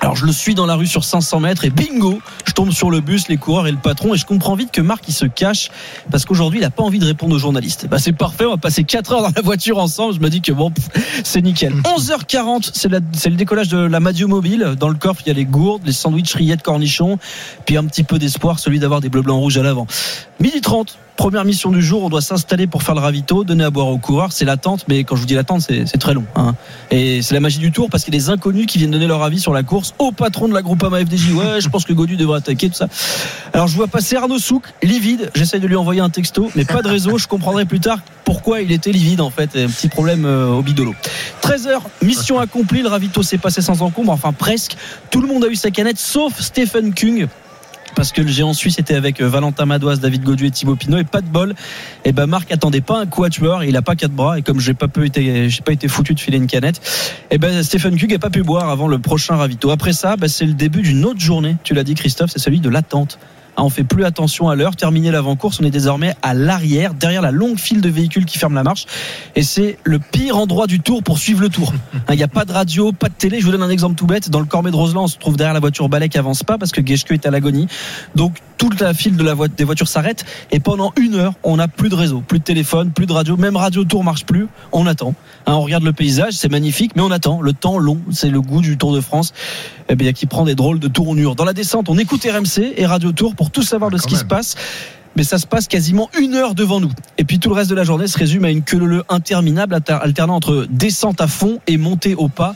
Alors je le suis dans la rue sur 500 mètres et bingo, je tombe sur le bus, les coureurs et le patron et je comprends vite que Marc il se cache parce qu'aujourd'hui il n'a pas envie de répondre aux journalistes. Bah c'est parfait, on va passer 4 heures dans la voiture ensemble. Je me dis que bon, c'est nickel. 11h40, c'est la- c'est le décollage de la Madio Mobile. Dans le coffre il y a les gourdes, les sandwichs rillettes cornichons, puis un petit peu d'espoir, celui d'avoir des bleus blancs rouges à l'avant. Midi 30. Première mission du jour, on doit s'installer pour faire le ravito, donner à boire aux coureurs. C'est l'attente, mais quand je vous dis l'attente, c'est très long. hein. Et c'est la magie du tour parce qu'il y a des inconnus qui viennent donner leur avis sur la course au patron de la Groupama FDJ. Ouais, je pense que Godu devrait attaquer, tout ça. Alors je vois passer Arnaud Souk, livide. J'essaye de lui envoyer un texto, mais pas de réseau. Je comprendrai plus tard pourquoi il était livide en fait. Un petit problème euh, au bidolo. 13h, mission accomplie. Le ravito s'est passé sans encombre, enfin presque. Tout le monde a eu sa canette, sauf Stephen Kung parce que le géant suisse était avec euh, Valentin Madoise, David Godu et Thibaut Pinot et pas de bol. Et ben Marc attendait pas un quatuor, il a pas quatre bras et comme j'ai pas été j'ai pas été foutu de filer une canette, et ben Stephen Kug a pas pu boire avant le prochain ravito. Après ça, ben, c'est le début d'une autre journée. Tu l'as dit Christophe, c'est celui de l'attente. Ah, On fait plus attention à l'heure. Terminé l'avant-course, on est désormais à l'arrière, derrière la longue file de véhicules qui ferment la marche. Et c'est le pire endroit du tour pour suivre le tour. Hein, Il n'y a pas de radio, pas de télé. Je vous donne un exemple tout bête. Dans le Cormet de Roseland, on se trouve derrière la voiture balai qui avance pas parce que Geschke est à l'agonie. Donc toute la file de la vo- des voitures s'arrête et pendant une heure, on n'a plus de réseau, plus de téléphone, plus de radio, même Radio Tour marche plus. On attend. Hein, on regarde le paysage, c'est magnifique, mais on attend. Le temps long, c'est le goût du Tour de France. Eh bien, qui prend des drôles de tournures. Dans la descente, on écoute RMC et Radio Tour pour tout savoir de ce qui se passe. Mais ça se passe quasiment une heure devant nous. Et puis tout le reste de la journée se résume à une queue leu interminable, alter- alternant entre descente à fond et montée au pas.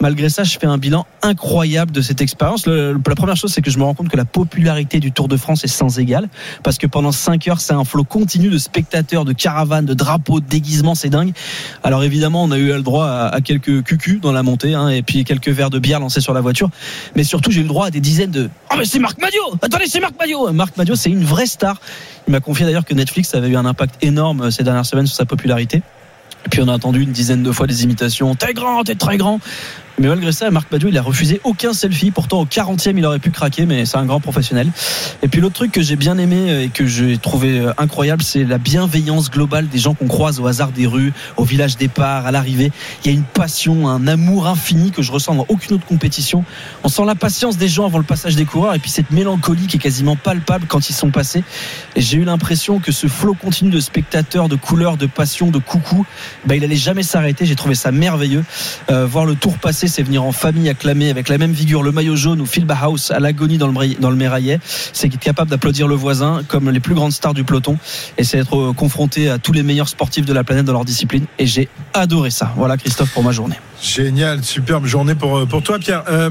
Malgré ça, je fais un bilan incroyable de cette expérience. La première chose, c'est que je me rends compte que la popularité du Tour de France est sans égal. Parce que pendant 5 heures, c'est un flot continu de spectateurs, de caravanes, de drapeaux, de déguisements, c'est dingue. Alors évidemment, on a eu le droit à, quelques cucus dans la montée, hein, et puis quelques verres de bière lancés sur la voiture. Mais surtout, j'ai eu le droit à des dizaines de Oh, mais c'est Marc Madio Attendez, c'est Marc Madio Marc Madio, c'est une vraie star. Il m'a confié d'ailleurs que Netflix avait eu un impact énorme euh, ces dernières semaines sur sa popularité. Et puis on a entendu une dizaine de fois des imitations. T'es grand, t'es très grand. Mais malgré ça, Marc Badio, il a refusé aucun selfie. Pourtant, au 40e, il aurait pu craquer, mais c'est un grand professionnel. Et puis l'autre truc que j'ai bien aimé et que j'ai trouvé euh, incroyable, c'est la bienveillance globale des gens qu'on croise au hasard des rues, au village départ, à l'arrivée. Il y a une passion, un amour infini que je ressens dans aucune autre compétition. On sent la patience des gens avant le passage des coureurs et puis cette mélancolie qui est quasiment palpable quand ils sont passés. Et j'ai eu l'impression que ce flot continu de spectateurs, de couleurs, de passion, de coucou, bah, il allait jamais s'arrêter. J'ai trouvé ça merveilleux. Euh, voir le tour passer, c'est venir en famille acclamer avec la même vigueur le maillot jaune ou Phil Bauhaus à l'agonie dans le, dans le Méraillet. C'est être capable d'applaudir le voisin comme les plus grandes stars du peloton. Et c'est être euh, confronté à tous les meilleurs sportifs de la planète dans leur discipline. Et j'ai adoré ça. Voilà Christophe pour ma journée. Génial, superbe journée pour, euh, pour toi, Pierre. Euh,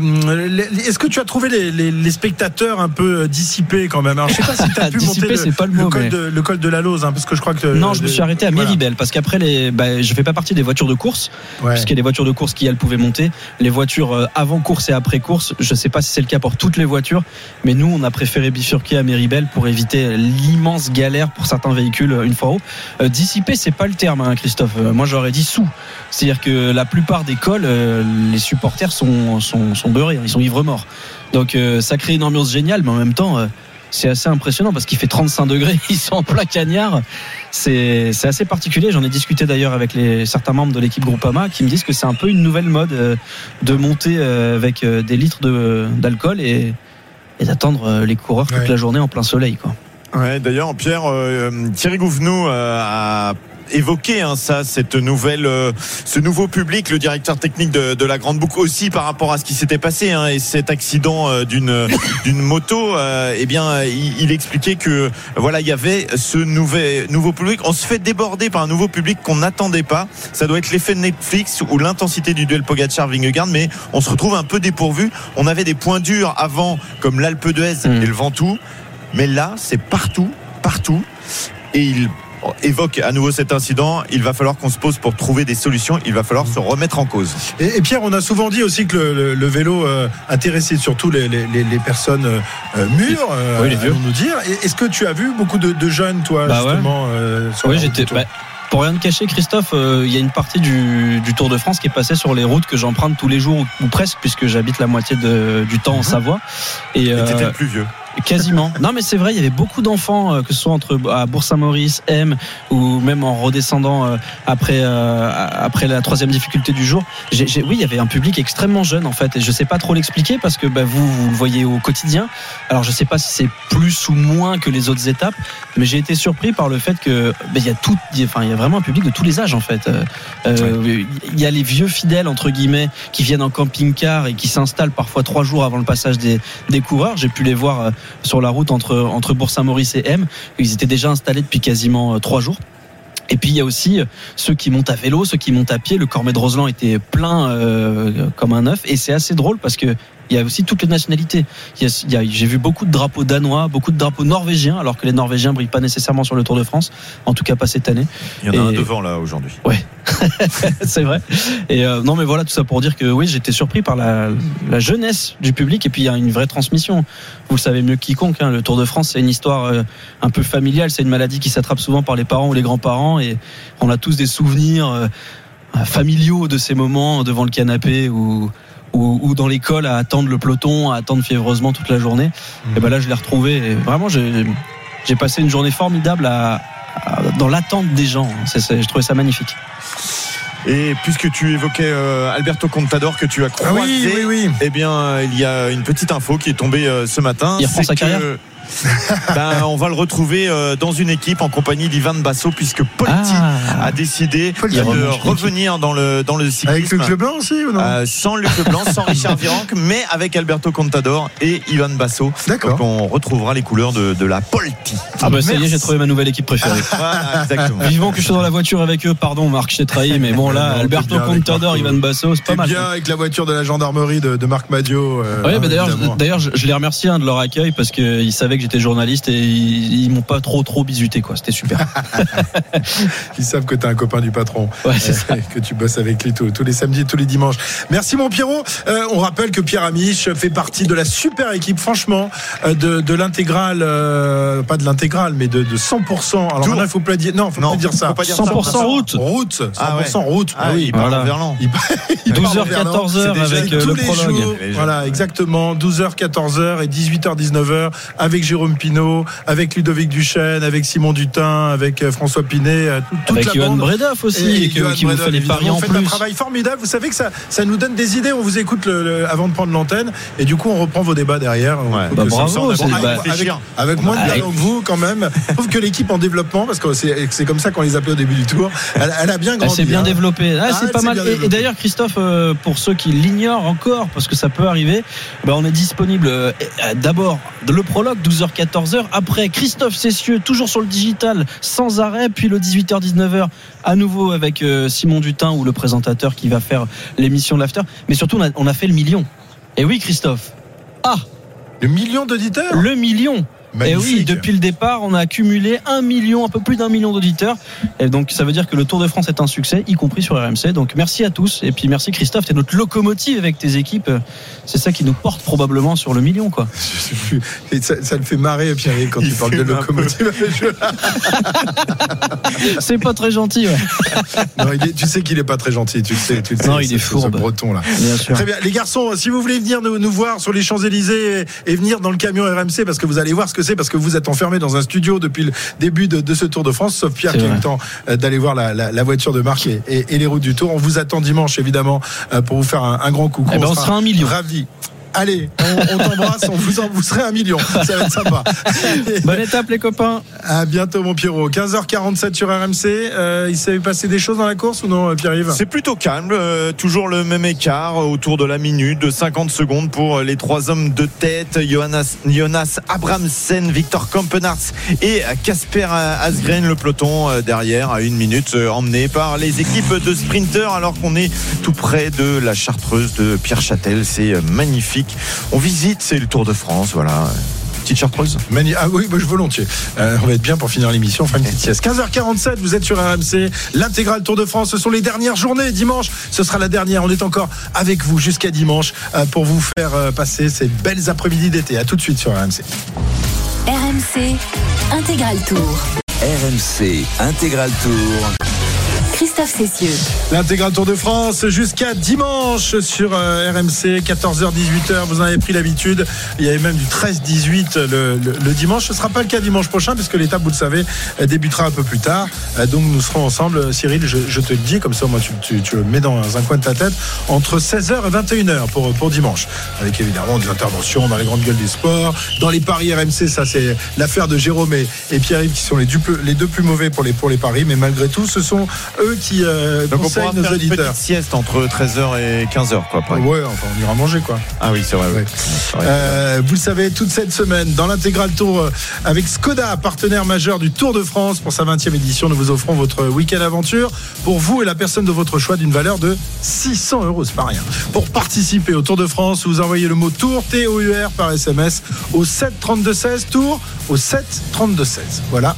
Est-ce que tu as trouvé les, les- les spectateurs un peu dissipés quand même? Alors, Je sais pas si tu as pu Dissipés, monter c'est pas le mot, col mais- de, le col de la Lose, hein, parce que je crois que. Non, je me suis arrêté à Voilà. Parce qu'après les, bah, je fais pas partie des voitures de course, Ouais. puisqu'il y a des voitures de course qui elles pouvaient monter. Les voitures euh, avant course et après course, je sais pas si c'est le cas pour toutes les voitures, mais nous on a préféré bifurquer à Méribel pour éviter l'immense galère pour certains véhicules euh, une fois haut. Euh, dissiper, c'est pas le terme, hein, Christophe. Moi j'aurais dit sous. C'est-à-dire que la plupart des cols, les supporters sont, sont, beurrés, hein, ils sont ivres morts. Donc ça crée une ambiance géniale, mais en même temps. C'est assez impressionnant parce qu'il fait 35 degrés, ils sont en plein cagnard. C'est assez particulier. J'en ai discuté d'ailleurs avec les, certains membres de l'équipe Groupama qui me disent que c'est un peu une nouvelle mode euh, de monter euh, avec euh, des litres de- d'alcool et, et d'attendre les coureurs toute Ouais. la journée en plein soleil. Quoi. Ouais, d'ailleurs, Pierre, euh, Thierry Gouvenou euh, a évoqué hein, ça, cette nouvelle, euh, ce nouveau public, le directeur technique de, de la Grande Boucle aussi par rapport à ce qui s'était passé hein, et cet accident euh, d'une d'une moto. euh, eh bien, il, il expliquait que voilà, il y avait ce nouvel nouveau public. On se fait déborder par un nouveau public qu'on n'attendait pas. Ça doit être l'effet de Netflix ou l'intensité du duel Pogacar-Vingegaard, mais on se retrouve un peu dépourvu. On avait des points durs avant, comme l'Alpe d'Huez Mm. et le Ventoux. Mais là, c'est partout, partout. Et il évoque à nouveau cet incident. Il va falloir qu'on se pose pour trouver des solutions. Il va falloir se remettre en cause. Et, et Pierre, on a souvent dit aussi que le, le- le vélo euh, intéressait surtout les, les- les- les personnes euh, euh, mûres, euh, Oui, les vieux. nous dire. Est-ce que tu as vu beaucoup de, de jeunes, toi, Bah ouais. justement euh, sur Oui, j'étais. bah, Pour rien te cacher, Christophe, euh, il y a une partie du, du Tour de France qui est passée sur les routes que j'emprunte tous les jours ou, ou presque, puisque j'habite la moitié de- du temps en Savoie. Et, Et t'étais euh, le plus vieux. Quasiment. Non, mais c'est vrai, il y avait beaucoup d'enfants, euh, que ce soit entre à Bourg-Saint-Maurice, M, ou même en redescendant euh, après euh, après la troisième difficulté du jour. J'ai, j'ai- oui, il y avait un public extrêmement jeune en fait, et je sais pas trop l'expliquer parce que bah, vous vous le voyez au quotidien. Alors je sais pas si c'est plus ou moins que les autres étapes, mais j'ai été surpris par le fait que bah, il y a tout, enfin il y a vraiment un public de tous les âges en fait. Il y a les vieux fidèles entre guillemets qui viennent en camping-car et qui s'installent parfois trois jours avant le passage des des coureurs. J'ai pu les voir sur la route entre, entre Bourg-Saint-Maurice et M. Ils étaient déjà installés depuis quasiment euh, trois jours. Et puis il y a aussi euh, ceux qui montent à vélo, ceux qui montent à pied. Le Cormet de Roseland était plein euh, comme un œuf. Et c'est assez drôle parce que il y a aussi toutes les nationalités. J'ai vu beaucoup de drapeaux danois, beaucoup de drapeaux norvégiens, alors que les Norvégiens brillent pas nécessairement sur le Tour de France, en tout cas pas cette année. Il y en a un devant là aujourd'hui. c'est vrai. Et euh, non, mais voilà, tout ça pour dire que oui, j'étais surpris par la, la jeunesse du public et puis il y a une vraie transmission. Vous le savez mieux que quiconque, hein, le Tour de France, c'est une histoire euh, un peu familiale. C'est une maladie qui s'attrape souvent par les parents ou les grands-parents et on a tous des souvenirs euh, familiaux de ces moments devant le canapé ou ou, ou dans l'école à attendre le peloton, à attendre fiévreusement toute la journée. Et ben là, je l'ai retrouvé. Et vraiment, j'ai j'ai passé une journée formidable à, à- dans l'attente des gens. Je trouvais ça magnifique. Et puisque tu évoquais euh, Alberto Contador que tu as Ah croisé, oui, oui, oui. eh bien, euh, il y a une petite info qui est tombée euh, ce matin. Il reprend C'est sa que, carrière? ben, on va le retrouver euh, dans une équipe en compagnie d'Ivan Basso puisque Polti Ah. a décidé Polti. de revenir dans le dans le cyclisme. Avec le club blanc aussi ou non? Euh, sans Luc Leblanc, sans Richard Virenque, mais avec Alberto Contador et Ivan Basso. D'accord. Donc on retrouvera les couleurs de, de la Polti. Ah bah ça y est, j'ai trouvé ma nouvelle équipe préférée. Voilà, exactement. Vivement que je suis dans la voiture avec eux, pardon Marc, je t'ai trahi, mais bon là, Non, Alberto Contador. Ivan Basso, c'est pas mal. bien avec la voiture de la gendarmerie de, de Marc Madio. euh, Oui, bah d'ailleurs, je, je les remercie hein, de leur accueil parce qu'ils savaient que j'étais journaliste et ils, ils m'ont pas trop trop bisuté quoi. C'était super. Ils savent que t'es un copain du patron. Ouais. Euh, que tu bosses avec lui tous, tous les samedis et tous les dimanches. Merci mon Pierrot. Euh, on rappelle que Pierre Amiche fait partie de la super équipe, franchement, euh, de, de l'intégrale, euh, pas de l'intégrale, mais de, de 100%. Alors il faut pas dire, non, faut Non, pas dire ça. faut pas dire 100% route. Route, 100% Ah ouais. route. Ah oui, il parle Voilà. en verlan. Il- il part 12h, en Verlan. 14h C'est déjà avec euh, tous le les prologue. jours. Les Voilà, exactement. 12h, 14h et 18h, 19h avec Jérôme Pinault, avec Ludovic Duchesne, avec Simon Dutin, avec euh, François Pinet, euh, tout- toute Avec la Johan bande. Bredoff aussi, et que- qui vous Bredov, fait les paris en Vous faites un plus. travail formidable. Vous savez que ça, ça nous donne des idées. On vous écoute le- le- avant de prendre l'antenne et du coup on reprend vos débats derrière. Ouais. Bah, bravo, ça, on a c'est- bon, bah, avec, avec, avec moins de talent que vous quand même. Je trouve que l'équipe en développement, parce que c'est c'est comme ça qu'on les appelait au début du tour, elle, elle a bien Elle grandi. s'est bien hein. développée. Ah, Ah, c'est elle pas mal. Et- d'ailleurs, Christophe, euh, pour ceux qui l'ignorent encore, parce que ça peut arriver, bah, on est disponible euh, d'abord le prologue 12h-14h. Après, Christophe Cessieux, toujours sur le digital, sans arrêt. Puis le 18h-19h, à nouveau avec euh, Simon Dutin ou le présentateur qui va faire l'émission de l'after. Mais surtout, on a, on a fait le million. Et oui, Christophe. Ah, Le million d'auditeurs? le million. Et Magnifique. oui, depuis le départ, on a accumulé un million, un peu plus d'un million d'auditeurs. Et donc, ça veut dire que le Tour de France est un succès, y compris sur RMC. Donc, merci à tous. Et puis, merci Christophe, t'es notre locomotive avec tes équipes. C'est ça qui nous porte probablement sur le million, quoi. Et ça, ça le fait marrer, Pierre, quand Il tu parles de locomotive. C'est pas très gentil, ouais. Non, il est- tu sais qu'il est pas très gentil, tu le sais. Tu le Non, sais, il est ce- ce fourbe. breton là. Bien sûr. Très bien, les garçons, si vous voulez venir nous, nous voir sur les Champs-Élysées et, et venir dans le camion RMC, parce que vous allez voir ce que c'est, parce que vous êtes enfermés dans un studio depuis le début de, de ce Tour de France, sauf Pierre qui a eu le temps euh, d'aller voir la, la- la voiture de marque et, et- et les routes du Tour. On vous attend dimanche, évidemment, euh, pour vous faire un, un grand coucou. Eh ben, on sera un million. Allez, on, on t'embrasse, on vous, en- vous serez un million. Ça va être sympa. Bonne étape, les copains. À bientôt, mon Pierrot. 15h47 sur RMC. Euh, il s'est passé des choses dans la course ou non, Pierre-Yves? C'est plutôt calme, euh, toujours le même écart euh, autour de la minute de 50 secondes pour euh, les trois hommes de tête, Jonas, Jonas Abramsen, Victor Kampenarts et euh, Casper Asgren, le peloton euh, derrière à une minute, euh, emmené par les équipes de sprinters alors qu'on est tout près de la chartreuse de Pierre Châtel. C'est euh, magnifique. On visite, c'est le Tour de France, voilà. Petite chartreuse Mani- Ah oui, bah, je volontiers. Euh, on va être bien pour finir l'émission. On fera une petite sieste. 15h47, vous êtes sur RMC. L'intégrale Tour de France, ce sont les dernières journées. Dimanche, ce sera la dernière. On est encore avec vous jusqu'à dimanche euh, pour vous faire euh, passer ces belles après-midi d'été. À tout de suite sur RMC. RMC Intégral Tour. RMC Intégral Tour. Christophe Cessieux. L'intégral Tour de France jusqu'à dimanche sur euh, RMC, 14h-18h. Vous en avez pris l'habitude. Il y avait même du 13-18 le, le- dimanche. Ce ne sera pas le cas dimanche prochain puisque l'étape, vous le savez, euh, débutera un peu plus tard. Euh, Donc nous serons ensemble, Cyril, je, te le dis, comme ça, moi, tu, tu- le mets dans un coin de ta tête, entre 16h et 21h pour, pour dimanche. Avec évidemment des interventions dans les grandes gueules du sport. Dans les paris RMC, ça c'est l'affaire de Jérôme et, Pierre-Yves qui sont les deux plus mauvais pour les, pour les paris. Mais malgré tout, ce sont eux qui euh, Donc on conseillent pourra nos faire une auditeurs. petite sieste entre 13h et 15h quoi. après. Ouais, enfin, on ira manger quoi. Ah oui, c'est vrai. Ouais. Euh, vous le savez, toute cette semaine, dans l'intégral tour euh, avec Skoda, partenaire majeur du Tour de France pour sa 20e édition, nous vous offrons votre week-end aventure pour vous et la personne de votre choix d'une valeur de 600 euros, c'est pas rien. Pour participer au Tour de France, vous envoyez le mot Tour, T-O-U-R par SMS au 7 32 16 Tour au 7 32 16. Voilà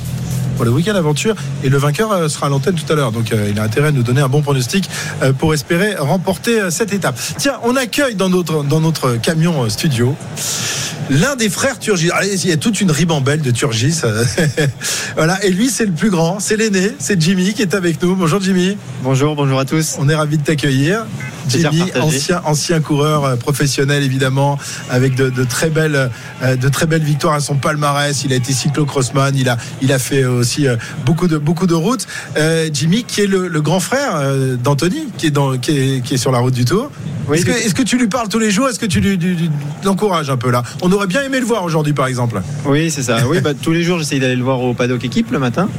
le week-end aventure. Et le vainqueur euh, sera à l'antenne tout à l'heure. Donc euh, il a intérêt à nous donner un bon pronostic euh, pour espérer remporter cette étape. Tiens on accueille dans notre, dans notre camion studio l'un des frères Turgis Allez, il y a toute une ribambelle de Turgis euh, voilà et lui c'est le plus grand c'est l'aîné c'est Jimmy qui est avec nous bonjour Jimmy Bonjour, bonjour à tous. on est ravi de t'accueillir. Jimmy, ancien, ancien coureur euh, professionnel évidemment, avec de, de très belles, euh, de très belles victoires à son palmarès. Il a été cyclo-crossman, il a, il a fait aussi beaucoup de, beaucoup de routes. Euh, Jimmy, qui est le, le grand frère d'Anthony, qui est dans, qui est, qui est sur la route du Tour. Oui, est-ce, que, est-ce que tu lui parles tous les jours? Est-ce que tu l'encourages un peu là? On aurait bien aimé le voir aujourd'hui, par exemple. Oui, c'est ça. Oui, bah, tous les jours, j'essaye d'aller le voir au paddock équipe le matin.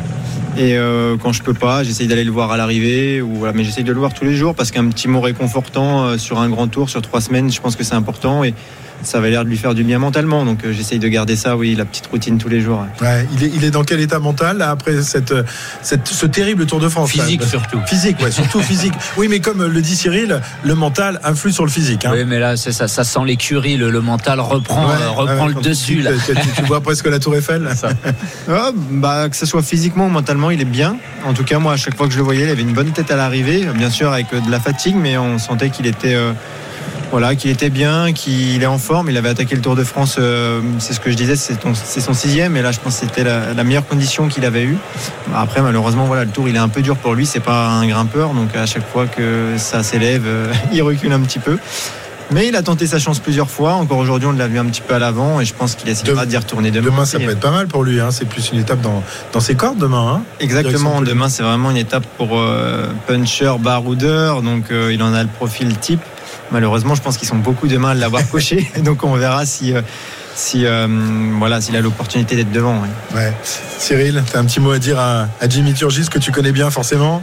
Et euh, quand je peux pas, j'essaye d'aller le voir à l'arrivée. Ou voilà, mais j'essaye de le voir tous les jours parce qu'un petit mot réconfortant euh, sur un grand tour, sur trois semaines, je pense que c'est important et ça va l'air de lui faire du bien mentalement. Donc euh, j'essaye de garder ça, oui, la petite routine tous les jours. Ouais, il, est, il est dans quel état mental là, après cette, cette, ce terrible Tour de France Physique là surtout. Physique, ouais, surtout physique. Oui, mais comme le dit Cyril, le mental influe sur le physique. Hein. Oui, mais là, c'est ça, ça sent l'écurie, le, le mental reprend, Ouais, euh, reprend ouais, le tu dessus. Là. tu, tu vois presque la Tour Eiffel. Ah, bah, que ce soit physiquement ou mentalement, il est bien. En tout cas, moi, à chaque fois que je le voyais, il avait une bonne tête à l'arrivée. Bien sûr, avec euh, de la fatigue, mais on sentait qu'il était. euh, voilà, qu'il était bien, qu'il est en forme. Il avait attaqué le Tour de France, euh, c'est ce que je disais, c'est ton- c'est son sixième. Et là, je pense que c'était la, la meilleure condition qu'il avait eue. Après, malheureusement, voilà, le Tour, il est un peu dur pour lui. C'est pas un grimpeur, donc à chaque fois que ça s'élève, euh, il recule un petit peu. Mais il a tenté sa chance plusieurs fois. Encore aujourd'hui, on l'a vu un petit peu à l'avant, et je pense qu'il essaiera d'y retourner demain. Demain, ça peut être pas mal pour lui. Hein. C'est plus une étape dans, dans ses cordes demain. Hein. Exactement, demain c'est vraiment une étape pour euh, puncher, baroudeur, donc euh, il en a le profil type. Malheureusement, je pense qu'ils sont beaucoup demain à l'avoir coché, donc on verra si, euh, si euh, voilà, s'il a l'opportunité d'être devant. ouais. Ouais. Cyril, tu as un petit mot à dire à, à Jimmy Turgis que tu connais bien forcément?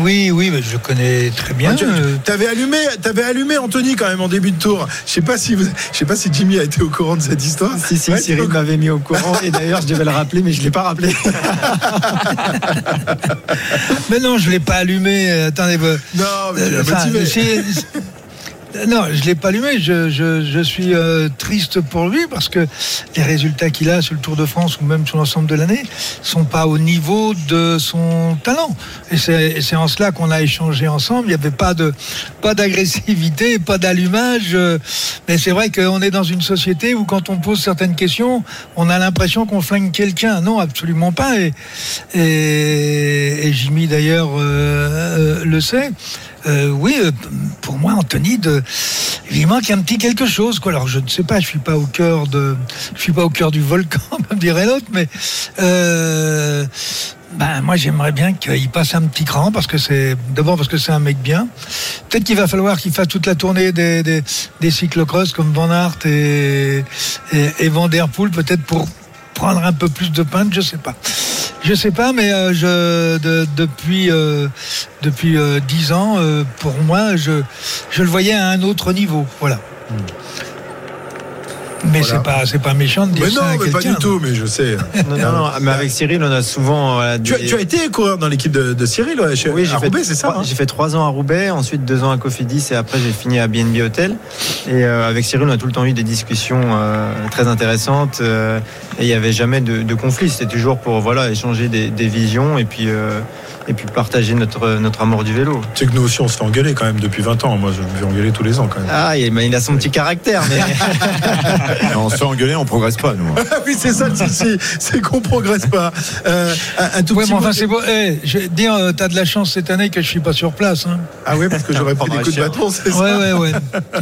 Oui, oui, mais je connais très bien. Ah, tu euh, avais allumé, t'avais allumé Anthony quand même en début de tour. Je sais pas si vous, je sais pas si Jimmy a été au courant de cette histoire. Si, si, Ouais, Cyril m'avait mis au courant, et d'ailleurs je devais le rappeler, mais je ne l'ai pas rappelé. Mais non, je ne l'ai pas allumé. Attendez, Non, mais tu l'as Euh, motivé. Non, je ne l'ai pas allumé. Je, je- je suis euh, triste pour lui parce que les résultats qu'il a sur le Tour de France ou même sur l'ensemble de l'année sont pas au niveau de son talent. Et c'est en cela qu'on a échangé ensemble. Il n'y avait pas de pas d'agressivité, pas d'allumage. euh, Mais c'est vrai qu'on est dans une société où quand on pose certaines questions, on a l'impression qu'on flingue quelqu'un. Non, absolument pas. Et, Jimmy d'ailleurs euh, euh, le sait. Euh, oui, pour moi, Anthony, de, il manque un petit quelque chose. Alors, je ne sais pas, je suis pas au cœur de, je suis pas au cœur du volcan, me dirait l'autre, mais ben, moi, j'aimerais bien qu'il passe un petit cran parce que c'est d'abord parce que c'est un mec bien. Peut-être qu'il va falloir qu'il fasse toute la tournée des, des, des cyclocross comme Van Aert et, Van Der Poel, peut-être pour prendre un peu plus de pinte, je sais pas. Je sais pas, mais euh, je, de- depuis euh, depuis euh, dix ans, pour moi, je, je le voyais à un autre niveau. Voilà. Mais Voilà. c'est pas c'est pas méchant de dire Mais ça non, à mais pas du tout, mais je sais. Non, non, non, mais avec Cyril, on a souvent. voilà, Tu, as, des- tu as été coureur dans l'équipe de, de Cyril, ouais, chez, Oui, à j'ai fait, Roubaix, c'est ça trois- hein J'ai fait trois ans à Roubaix, ensuite deux ans à Cofidis et après j'ai fini à BNB Hotel. Et euh, avec Cyril, on a tout le temps eu des discussions euh, très intéressantes euh, et il n'y avait jamais de, de conflit. C'était toujours pour voilà échanger des, des visions et puis euh, et puis partager notre, notre amour du vélo. Tu sais que nous aussi, on se fait engueuler quand même depuis 20 ans. Moi, je me fais engueuler tous les ans quand même. Ah, il, il a son petit caractère, mais. on se fait engueuler, on progresse pas, nous. Ah oui, c'est ça le souci, c'est qu'on progresse pas. Euh, un, tout Ouais, petit mais enfin, mot- c'est beau. Eh, je vais te dire, euh, t'as de la chance cette année que je suis pas sur place. hein. Ah oui, parce que j'aurais pris des coups de bâton, c'est ça Ouais, ouais, ouais.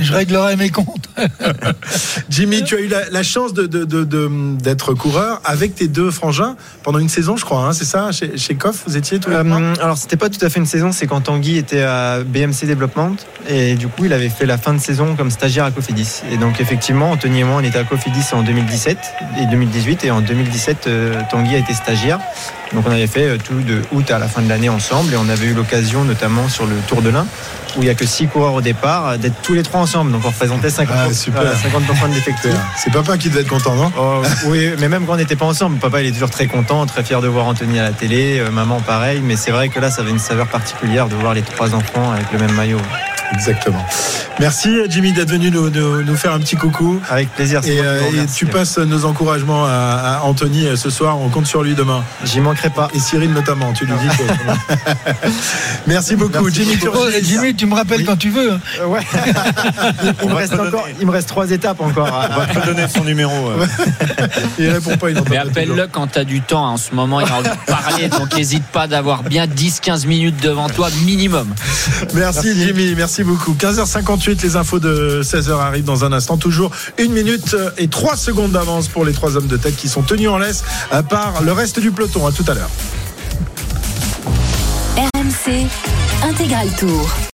Je réglerai mes comptes. Jimmy, tu as eu la, la chance de- de- de- de- d'être coureur avec tes deux frangins pendant une saison, je crois, hein, c'est ça Chez, chez Koff, vous étiez tous trois Euh, alors c'était pas tout à fait une saison, c'est quand Tanguy était à BMC Development et du coup il avait fait la fin de saison comme stagiaire à Cofidis. Et donc effectivement Anthony et moi on était à Cofidis en 2017 et 2018 et en 2017 euh, Tanguy a été stagiaire. Donc on avait fait euh, tout de août à la fin de l'année ensemble et on avait eu l'occasion notamment sur le Tour de l'Ain où il y a que six coureurs au départ euh, d'être tous les trois ensemble. Donc on représentait 50%, Ah, super. 50% de l'effectif. C'est papa qui devait être content, non Oh, oui, mais même quand on n'était pas ensemble, papa il est toujours très content, très fier de voir Anthony à la télé, euh, maman pareil, mais c'est vrai que là ça avait une saveur particulière de voir les trois enfants avec le même maillot. Exactement. Merci Jimmy d'être venu nous, nous- nous faire un petit coucou. Avec plaisir. c'est Et, euh, et tu passes nos encouragements à, à Anthony euh, ce soir. On compte sur lui demain. J'y manquerai pas. Et Cyril notamment. Tu lui dis. que- Merci beaucoup, Merci Jimmy. beaucoup. Turgis. Oh, Jimmy, tu me rappelles quand tu veux. hein. Euh, ouais. il, me reste encore, il me reste trois étapes encore. à- On va te donner son numéro. euh. Il répond pas. Il Mais pas appelle-le quand t'as du temps. En ce moment, il a envie de parler, donc n'hésite pas d'avoir bien 10-15 minutes devant toi minimum. Merci, Jimmy, merci beaucoup. 15h58, les infos de 16h arrivent dans un instant. Toujours une minute et trois secondes d'avance pour les trois hommes de tête qui sont tenus en laisse euh, par le reste du peloton. À tout à l'heure. RMC Intégral Tour.